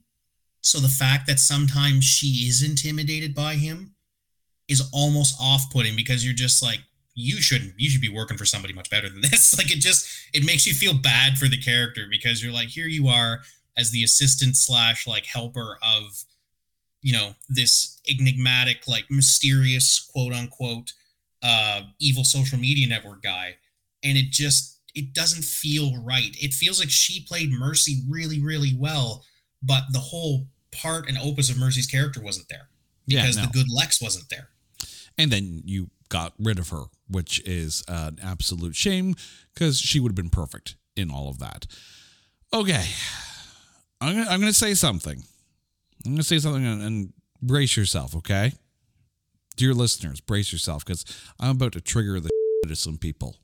So the fact that sometimes she is intimidated by him is almost off-putting because you're just like you shouldn't you should be working for somebody much better than [laughs] this. Like it just it makes you feel bad for the character because you're like here you are as the assistant slash like helper of you know this enigmatic like mysterious quote unquote uh evil social media network guy. And it just it doesn't feel right. It feels like she played mercy really really well but the whole part and opus of mercy's character wasn't there because yeah, no. the good lex wasn't there and then you got rid of her, which is an absolute shame because she would have been perfect in all of that. Okay, I'm gonna, I'm gonna say something. I'm gonna say something and, and brace yourself, okay? Dear listeners, brace yourself because I'm about to trigger the [laughs] to some people.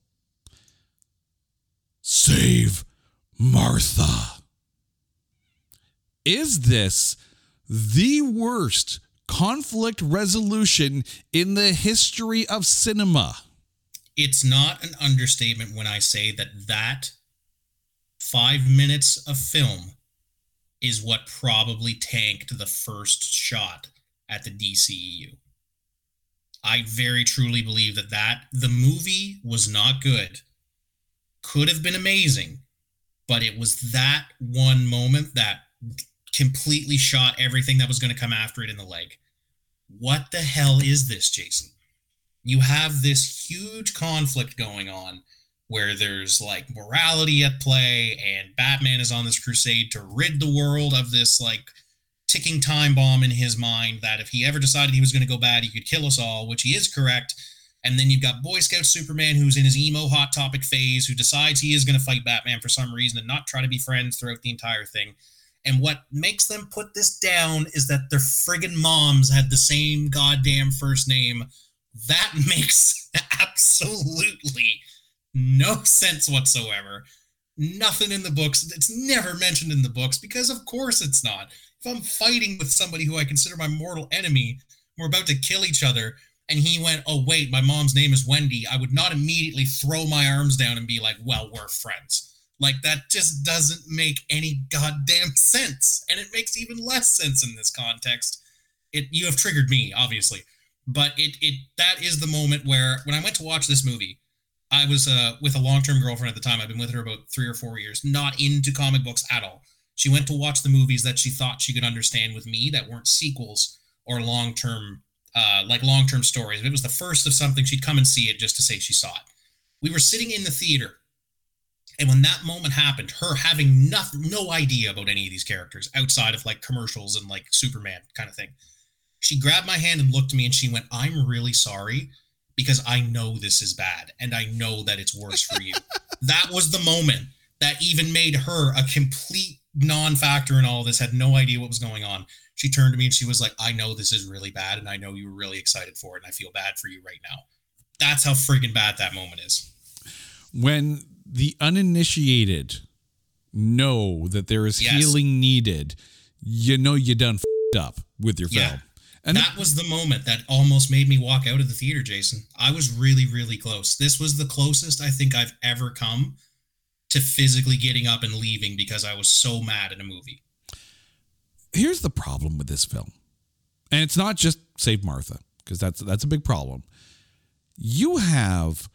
Save Martha. Is this the worst conflict resolution in the history of cinema. It's not an understatement when I say that that five minutes of film is what probably tanked the first shot at the DCEU. I very truly believe that that the movie was not good. Could have been amazing, but it was that one moment that completely shot everything that was going to come after it in the leg. What the hell is this, Jason? You have this huge conflict going on where there's like morality at play, and Batman is on this crusade to rid the world of this like ticking time bomb in his mind that if he ever decided he was going to go bad, he could kill us all, which he is correct. And then you've got Boy Scout Superman, who's in his emo hot topic phase, who decides he is going to fight Batman for some reason and not try to be friends throughout the entire thing. And what makes them put this down is that their friggin' moms had the same goddamn first name. That [laughs] makes absolutely no sense whatsoever. Nothing in the books. It's never mentioned in the books because, of course, it's not. If I'm fighting with somebody who I consider my mortal enemy, we're about to kill each other, and he went, Oh, wait, my mom's name is Wendy, I would not immediately throw my arms down and be like, Well, we're friends like that just doesn't make any goddamn sense. And it makes even less sense in this context. It you have triggered me, obviously. But it it that is the moment where when I went to watch this movie, I was uh, with a long-term girlfriend at the time. I've been with her about three or four years, not into comic books at all. She went to watch the movies that she thought she could understand with me that weren't sequels or long-term uh, like long-term stories. If it was the first of something, she'd come and see it just to say she saw it. We were sitting in the theater and when that moment happened, her having nothing, no idea about any of these characters outside of like commercials and like Superman kind of thing, she grabbed my hand and looked at me and she went, I'm really sorry because I know this is bad and I know that it's worse for you. [laughs] that was the moment that even made her a complete non factor in all this, had no idea what was going on. She turned to me and she was like, I know this is really bad and I know you were really excited for it and I feel bad for you right now. That's how friggin' bad that moment is. When the uninitiated know that there is yes. healing needed, you know you done f- up with your yeah. film. And that was the moment that almost made me walk out of the theater, Jason. I was really, really close. This was the closest I think I've ever come to physically getting up and leaving because I was so mad at a movie. Here's the problem with this film. And it's not just Save Martha, because that's that's a big problem. You have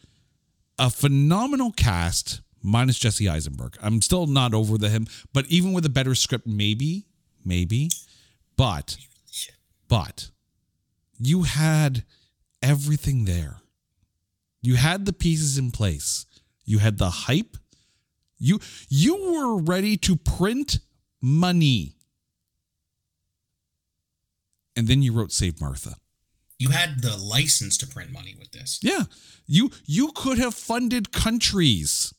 a phenomenal cast minus Jesse Eisenberg. I'm still not over the him, but even with a better script, maybe, maybe, but, but you had everything there. You had the pieces in place. You had the hype. You you were ready to print money. And then you wrote Save Martha. You had the license to print money with this. Yeah. You you could have funded countries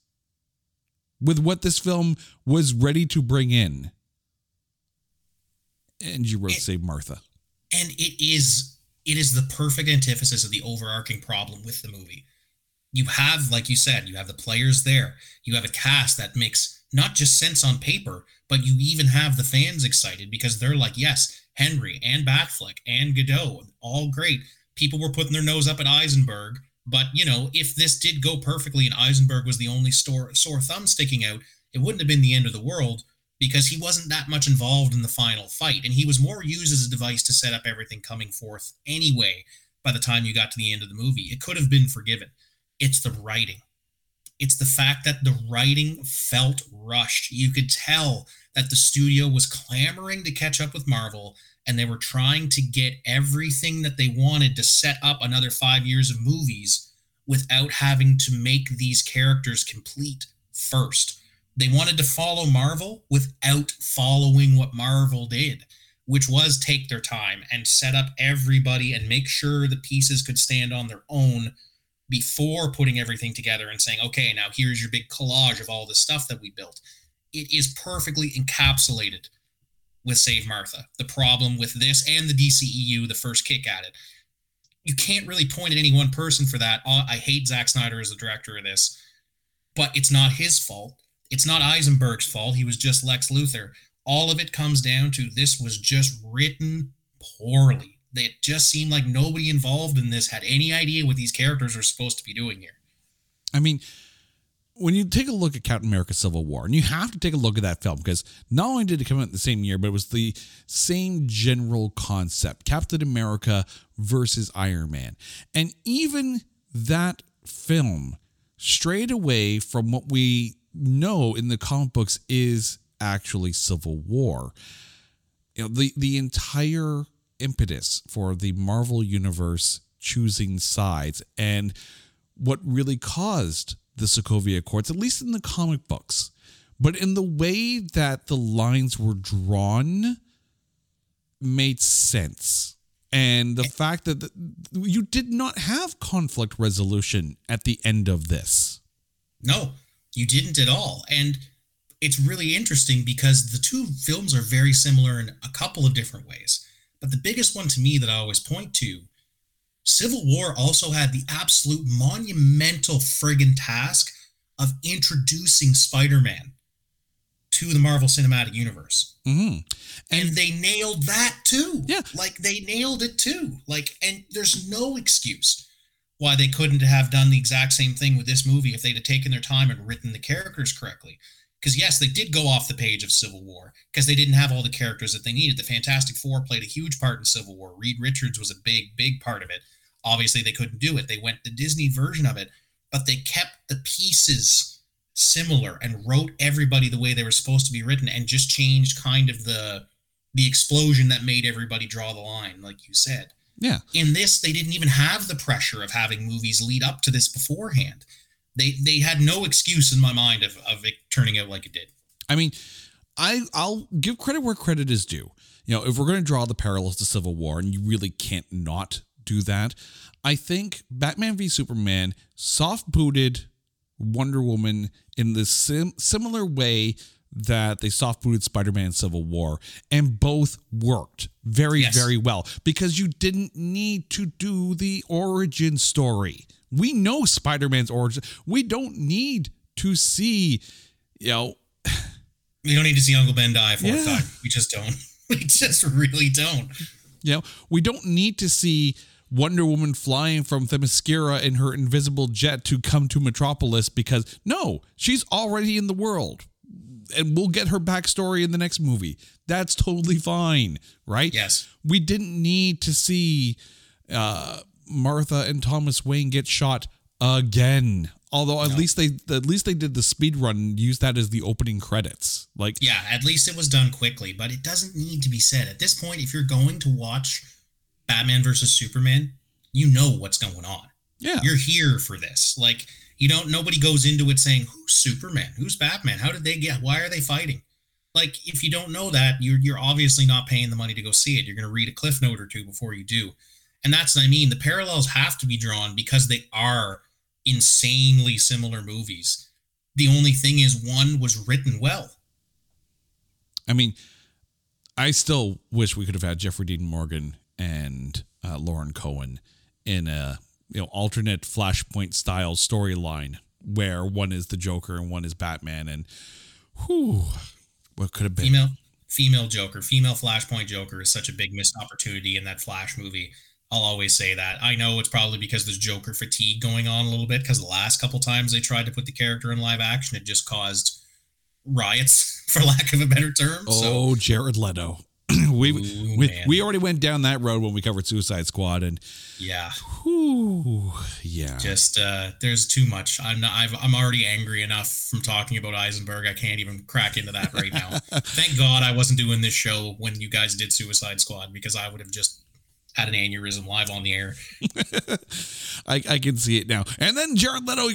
with what this film was ready to bring in. And you wrote It- Save Martha. and it is it is the perfect antithesis of the overarching problem with the movie you have like you said you have the players there you have a cast that makes not just sense on paper but you even have the fans excited because they're like yes henry and batfleck and Gadot all great. People were putting their nose up at eisenberg but you know if this did go perfectly and eisenberg was the only store, sore thumb sticking out it wouldn't have been the end of the world because he wasn't that much involved in the final fight and he was more used as a device to set up everything coming forth anyway by the time you got to the end of the movie. It could have been forgiven. It's the writing. It's the fact that the writing felt rushed. You could tell that the studio was clamoring to catch up with marvel and they were trying to get everything that they wanted to set up another 5 years of movies without having to make these characters complete first they wanted to follow Marvel without following what Marvel did, which was take their time and set up everybody and make sure the pieces could stand on their own before putting everything together and saying, okay, now here's your big collage of all the stuff that we built. It is perfectly encapsulated with Save Martha. The problem with this and the DCEU, the first kick at it. You can't really point at any one person for that. Uh, I hate Zack Snyder as the director of this, but it's not his fault. It's not Eisenberg's fault. He was just Lex Luthor. All of it comes down to this was just written poorly. It just seemed like nobody involved in this had any idea what these characters were supposed to be doing here. I mean, when you take a look at Captain America Civil War, and you have to take a look at that film because not only did it come out in the same year, but it was the same general concept Captain America versus Iron Man. And even that film strayed away from what we know in the comic books is actually Civil War. You know, the, the entire impetus for the Marvel Universe choosing sides and what really caused the Sokovia Accords, at least in the comic books, but in the way that the lines were drawn, made sense. And the fact that the, you did not have conflict resolution at the end of this. No, you didn't at all. And it's really interesting because the two films are very similar in a couple of different ways. But the biggest one to me that I always point to Civil War also had the absolute monumental friggin' task of introducing Spider Man to the Marvel Cinematic Universe. Mm-hmm. And, And- they nailed that too. Yeah. Like they nailed it too. Like, and there's no excuse why they couldn't have done the exact same thing with this movie if they'd have taken their time and written the characters correctly. Because yes, they did go off the page of Civil War because they didn't have all the characters that they needed. The Fantastic Four played a huge part in Civil War. Reed Richards was a big, big part of it. Obviously, they couldn't do it. They went the Disney version of it, but they kept the pieces similar and wrote everybody the way they were supposed to be written and just changed kind of the the explosion that made everybody draw the line, like you said. Yeah. In this, they didn't even have the pressure of having movies lead up to this beforehand. They they had no excuse in my mind of, of it turning out like it did. I mean, I I'll give credit where credit is due. You know, if we're going to draw the parallels to Civil War, and you really can't not do that, I think Batman v Superman soft booted Wonder Woman in the sim- similar way that they soft booted Spider Man Civil War, and both worked very, Yes. very well because you didn't need to do the origin story. We know Spider Man's origin. We don't need to see, you know, [sighs] We don't need to see Uncle Ben die a fourth Yeah. time. We just don't. [laughs] We just really don't. You know, we don't need to see Wonder Woman flying from Themyscira in her invisible jet to come to Metropolis because no, she's already in the world. And we'll get her backstory in the next movie. That's totally fine, right? Yes. We didn't need to see uh, Martha and Thomas Wayne get shot again. Although at least they at least they did the speed run and used that as the opening credits. Like Yeah, at least it was done quickly, but it doesn't need to be said. At this point, if you're going to watch Batman versus Superman, you know what's going on. Yeah. You're here for this. Like you don't nobody goes into it saying who's Superman, who's Batman, how did they get why are they fighting? Like if you don't know that, you're you're obviously not paying the money to go see it. You're going to read a cliff note or two before you do. And that's what I mean. The parallels have to be drawn because they are insanely similar movies. The only thing is one was written well. I mean, I still wish we could have had Jeffrey Dean Morgan and uh, Lauren Cohan in a you know alternate Flashpoint style storyline where one is the Joker and one is Batman, and who what could have been? Female female Joker, female Flashpoint Joker is such a big missed opportunity in that Flash movie. I'll always say that. I know it's probably because there's Joker fatigue going on a little bit because the last couple times they tried to put the character in live action, it just caused riots, [laughs] for lack of a better term. Oh, so, Jared Leto. [clears throat] we Ooh, we, man. we already went down that road when we covered Suicide Squad, and yeah, whew, yeah, just uh, there's too much. I'm not. I've, I'm already angry enough from talking about Eisenberg. I can't even crack into that right now. [laughs] Thank God I wasn't doing this show when you guys did Suicide Squad because I would have just had an aneurysm live on the air. [laughs] I, I can see it now. And then Jared Leto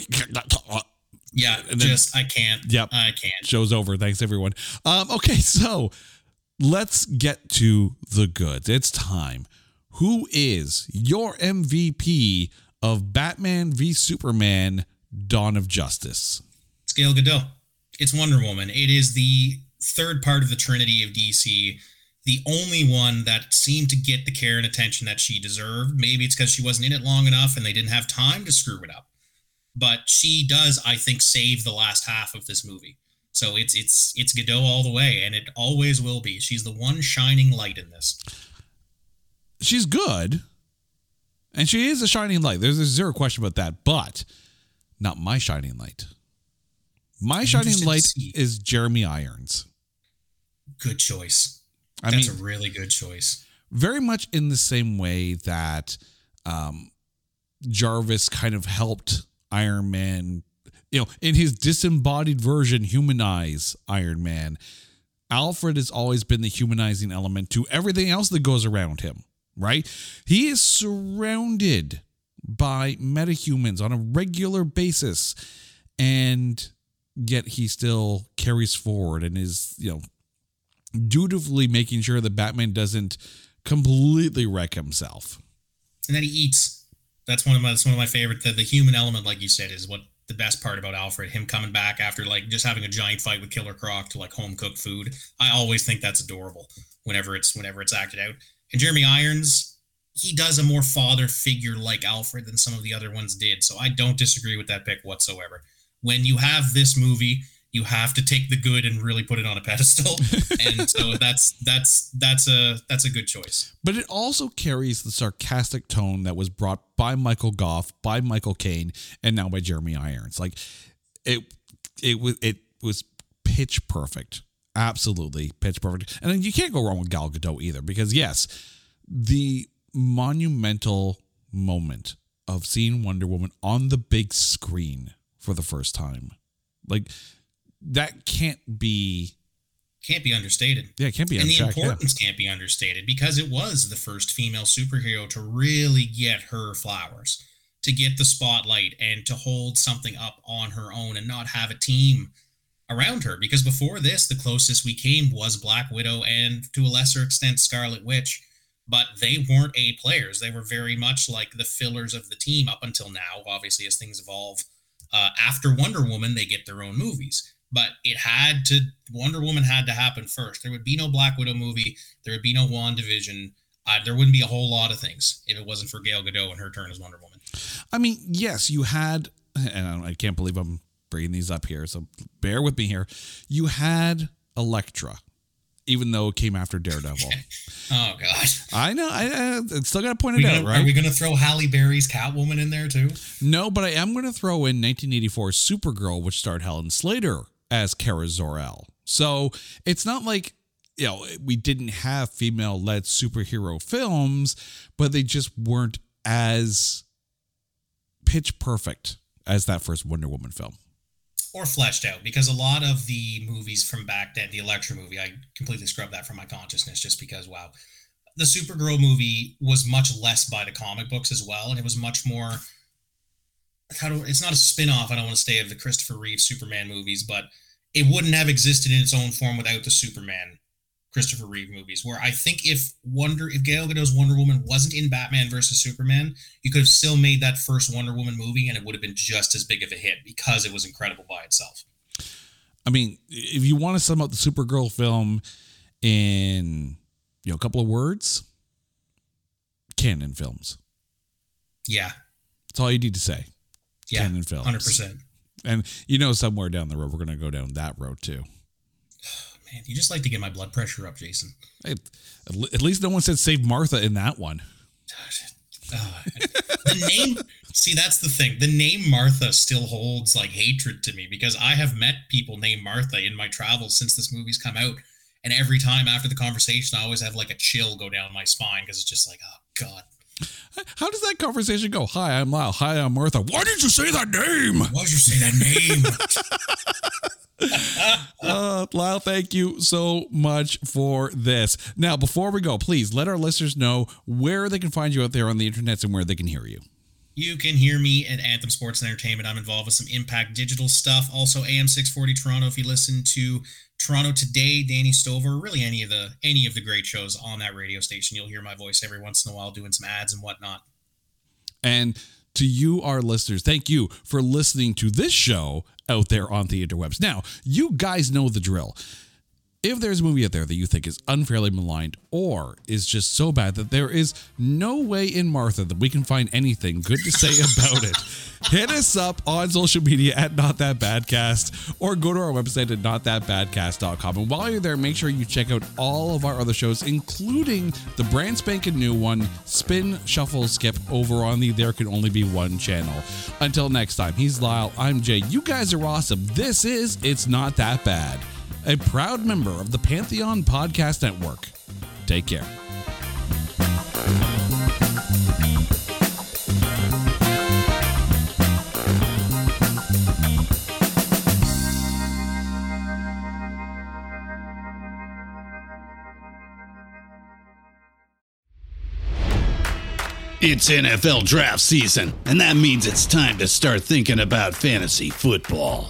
Yeah, And then- just I can't. Yep. I can't. show's over. Thanks everyone. Um, okay, [laughs] so let's get to the goods. It's time. Who is your MVP of Batman v Superman: Dawn of Justice? It's Gal Gadot. It's Wonder Woman. It is the third part of the Trinity of DC. The only one that seemed to get the care and attention that she deserved. Maybe it's because she wasn't in it long enough and they didn't have time to screw it up. But she does, I think, save the last half of this movie. So it's it's it's Gadot all the way, and it always will be. She's the one shining light in this. She's good, and she is a shining light. There's, there's zero question about that. But not my shining light. My shining light is Jeremy Irons. Good choice. I That's mean, a really good choice. very much in the same way that um, Jarvis kind of helped Iron Man, you know, in his disembodied version, humanize Iron Man. Alfred has always been the humanizing element to everything else that goes around him, right? He is surrounded by metahumans on a regular basis, and yet he still carries forward and is, you know, dutifully making sure that Batman doesn't completely wreck himself. and then he eats. That's one of my that's one of my favorite. The, the human element, like you said, is what the best part about Alfred. Him coming back after like just having a giant fight with Killer Croc to like home cooked food. I always think that's adorable. Whenever it's whenever it's acted out. And Jeremy Irons, he does a more father figure like Alfred than some of the other ones did. So I don't disagree with that pick whatsoever. When you have this movie, you have to take the good and really put it on a pedestal. [laughs] and so that's that's that's a that's a good choice. But it also carries the sarcastic tone that was brought by Michael Gough, by Michael Caine, and now by Jeremy Irons. Like it it was it was pitch perfect. Absolutely pitch perfect. And then you can't go wrong with Gal Gadot either, because yes, the monumental moment of seeing Wonder Woman on the big screen for the first time. Like that can't be Can't be understated. yeah, it can't be understated. and the abstract, yeah. importance can't be understated because it was the first female superhero to really get her flowers, to get the spotlight, and to hold something up on her own and not have a team around her. Because before this, the closest we came was Black Widow and to a lesser extent Scarlet Witch, but they weren't A players. They were very much like the fillers of the team up until now. Obviously, as things evolve, uh, after Wonder Woman, they get their own movies. But it had to Wonder Woman had to happen first. There would be no Black Widow movie. There would be no WandaVision. Uh, there wouldn't be a whole lot of things if it wasn't for Gal Gadot and her turn as Wonder Woman. I mean, yes, you had, and I can't believe I'm bringing these up here, so bear with me here. You had Elektra, even though it came after Daredevil. [laughs] Oh God! I know, I, I still got to point it gonna- out, right? Are we going to throw Halle Berry's Catwoman in there too? no, but I am going to throw in 1984 Supergirl, which starred Helen Slater as Kara Zor-El. So it's not like you know we didn't have female-led superhero films, but they just weren't as pitch perfect as that first Wonder Woman film. or fleshed out because a lot of the movies from back then, the Elektra movie, I completely scrubbed that from my consciousness just because, wow. the Supergirl movie was much less by the comic books as well, and it was much more. How do it's not a spin-off, I don't want to say of the Christopher Reeve Superman movies, but it wouldn't have existed in its own form without the Superman Christopher Reeve movies. Where I think if Wonder if Gal Gadot's Wonder Woman wasn't in Batman versus Superman, you could have still made that first Wonder Woman movie and it would have been just as big of a hit because it was incredible by itself. I mean, if you want to sum up the Supergirl film in you know a couple of words, canon films. Yeah. That's all you need to say. Yeah. Canon films. Hundred percent. And you know, somewhere down the road, we're going to go down that road too. Man, you just like to get my blood pressure up, Jason. Hey, at least no one said save Martha in that one. Uh, [laughs] the name, see, that's the thing. The name Martha still holds like hatred to me because I have met people named Martha in my travels since this movie's come out. And every time after the conversation, I always have like a chill go down my spine because it's just like, oh, God. How does that conversation go? Hi, I'm Lyle. Hi, I'm Martha. Why did you say that name? Why did you say that name? [laughs] [laughs] uh, Lyle, thank you so much for this. Now, before we go, please let our listeners know where they can find you out there on the internet and where they can hear you. You can hear me at Anthem Sports and Entertainment. I'm involved with some Impact Digital stuff. Also, AM 640 Toronto. If you listen to Toronto Today, Danny Stover, really any of the any of the great shows on that radio station, you'll hear my voice every once in a while doing some ads and whatnot. And to you, our listeners, thank you for listening to this show out there on the interwebs. Now, you guys know the drill if there's a movie out there that you think is unfairly maligned or is just so bad that there is no way in Martha that we can find anything good to say about it, [laughs] hit us up on social media at Not That Badcast or go to our website at notthatbadcast.com. And while you're there, make sure you check out all of our other shows, including the brand spanking new one, Spin, Shuffle, Skip, over on the There Can Only Be One channel. Until next time, he's Lyle, I'm Jay. You guys are awesome. This is It's Not That Bad a proud member of the Pantheon Podcast Network. Take care. It's NFL draft season, and that means it's time to start thinking about fantasy football.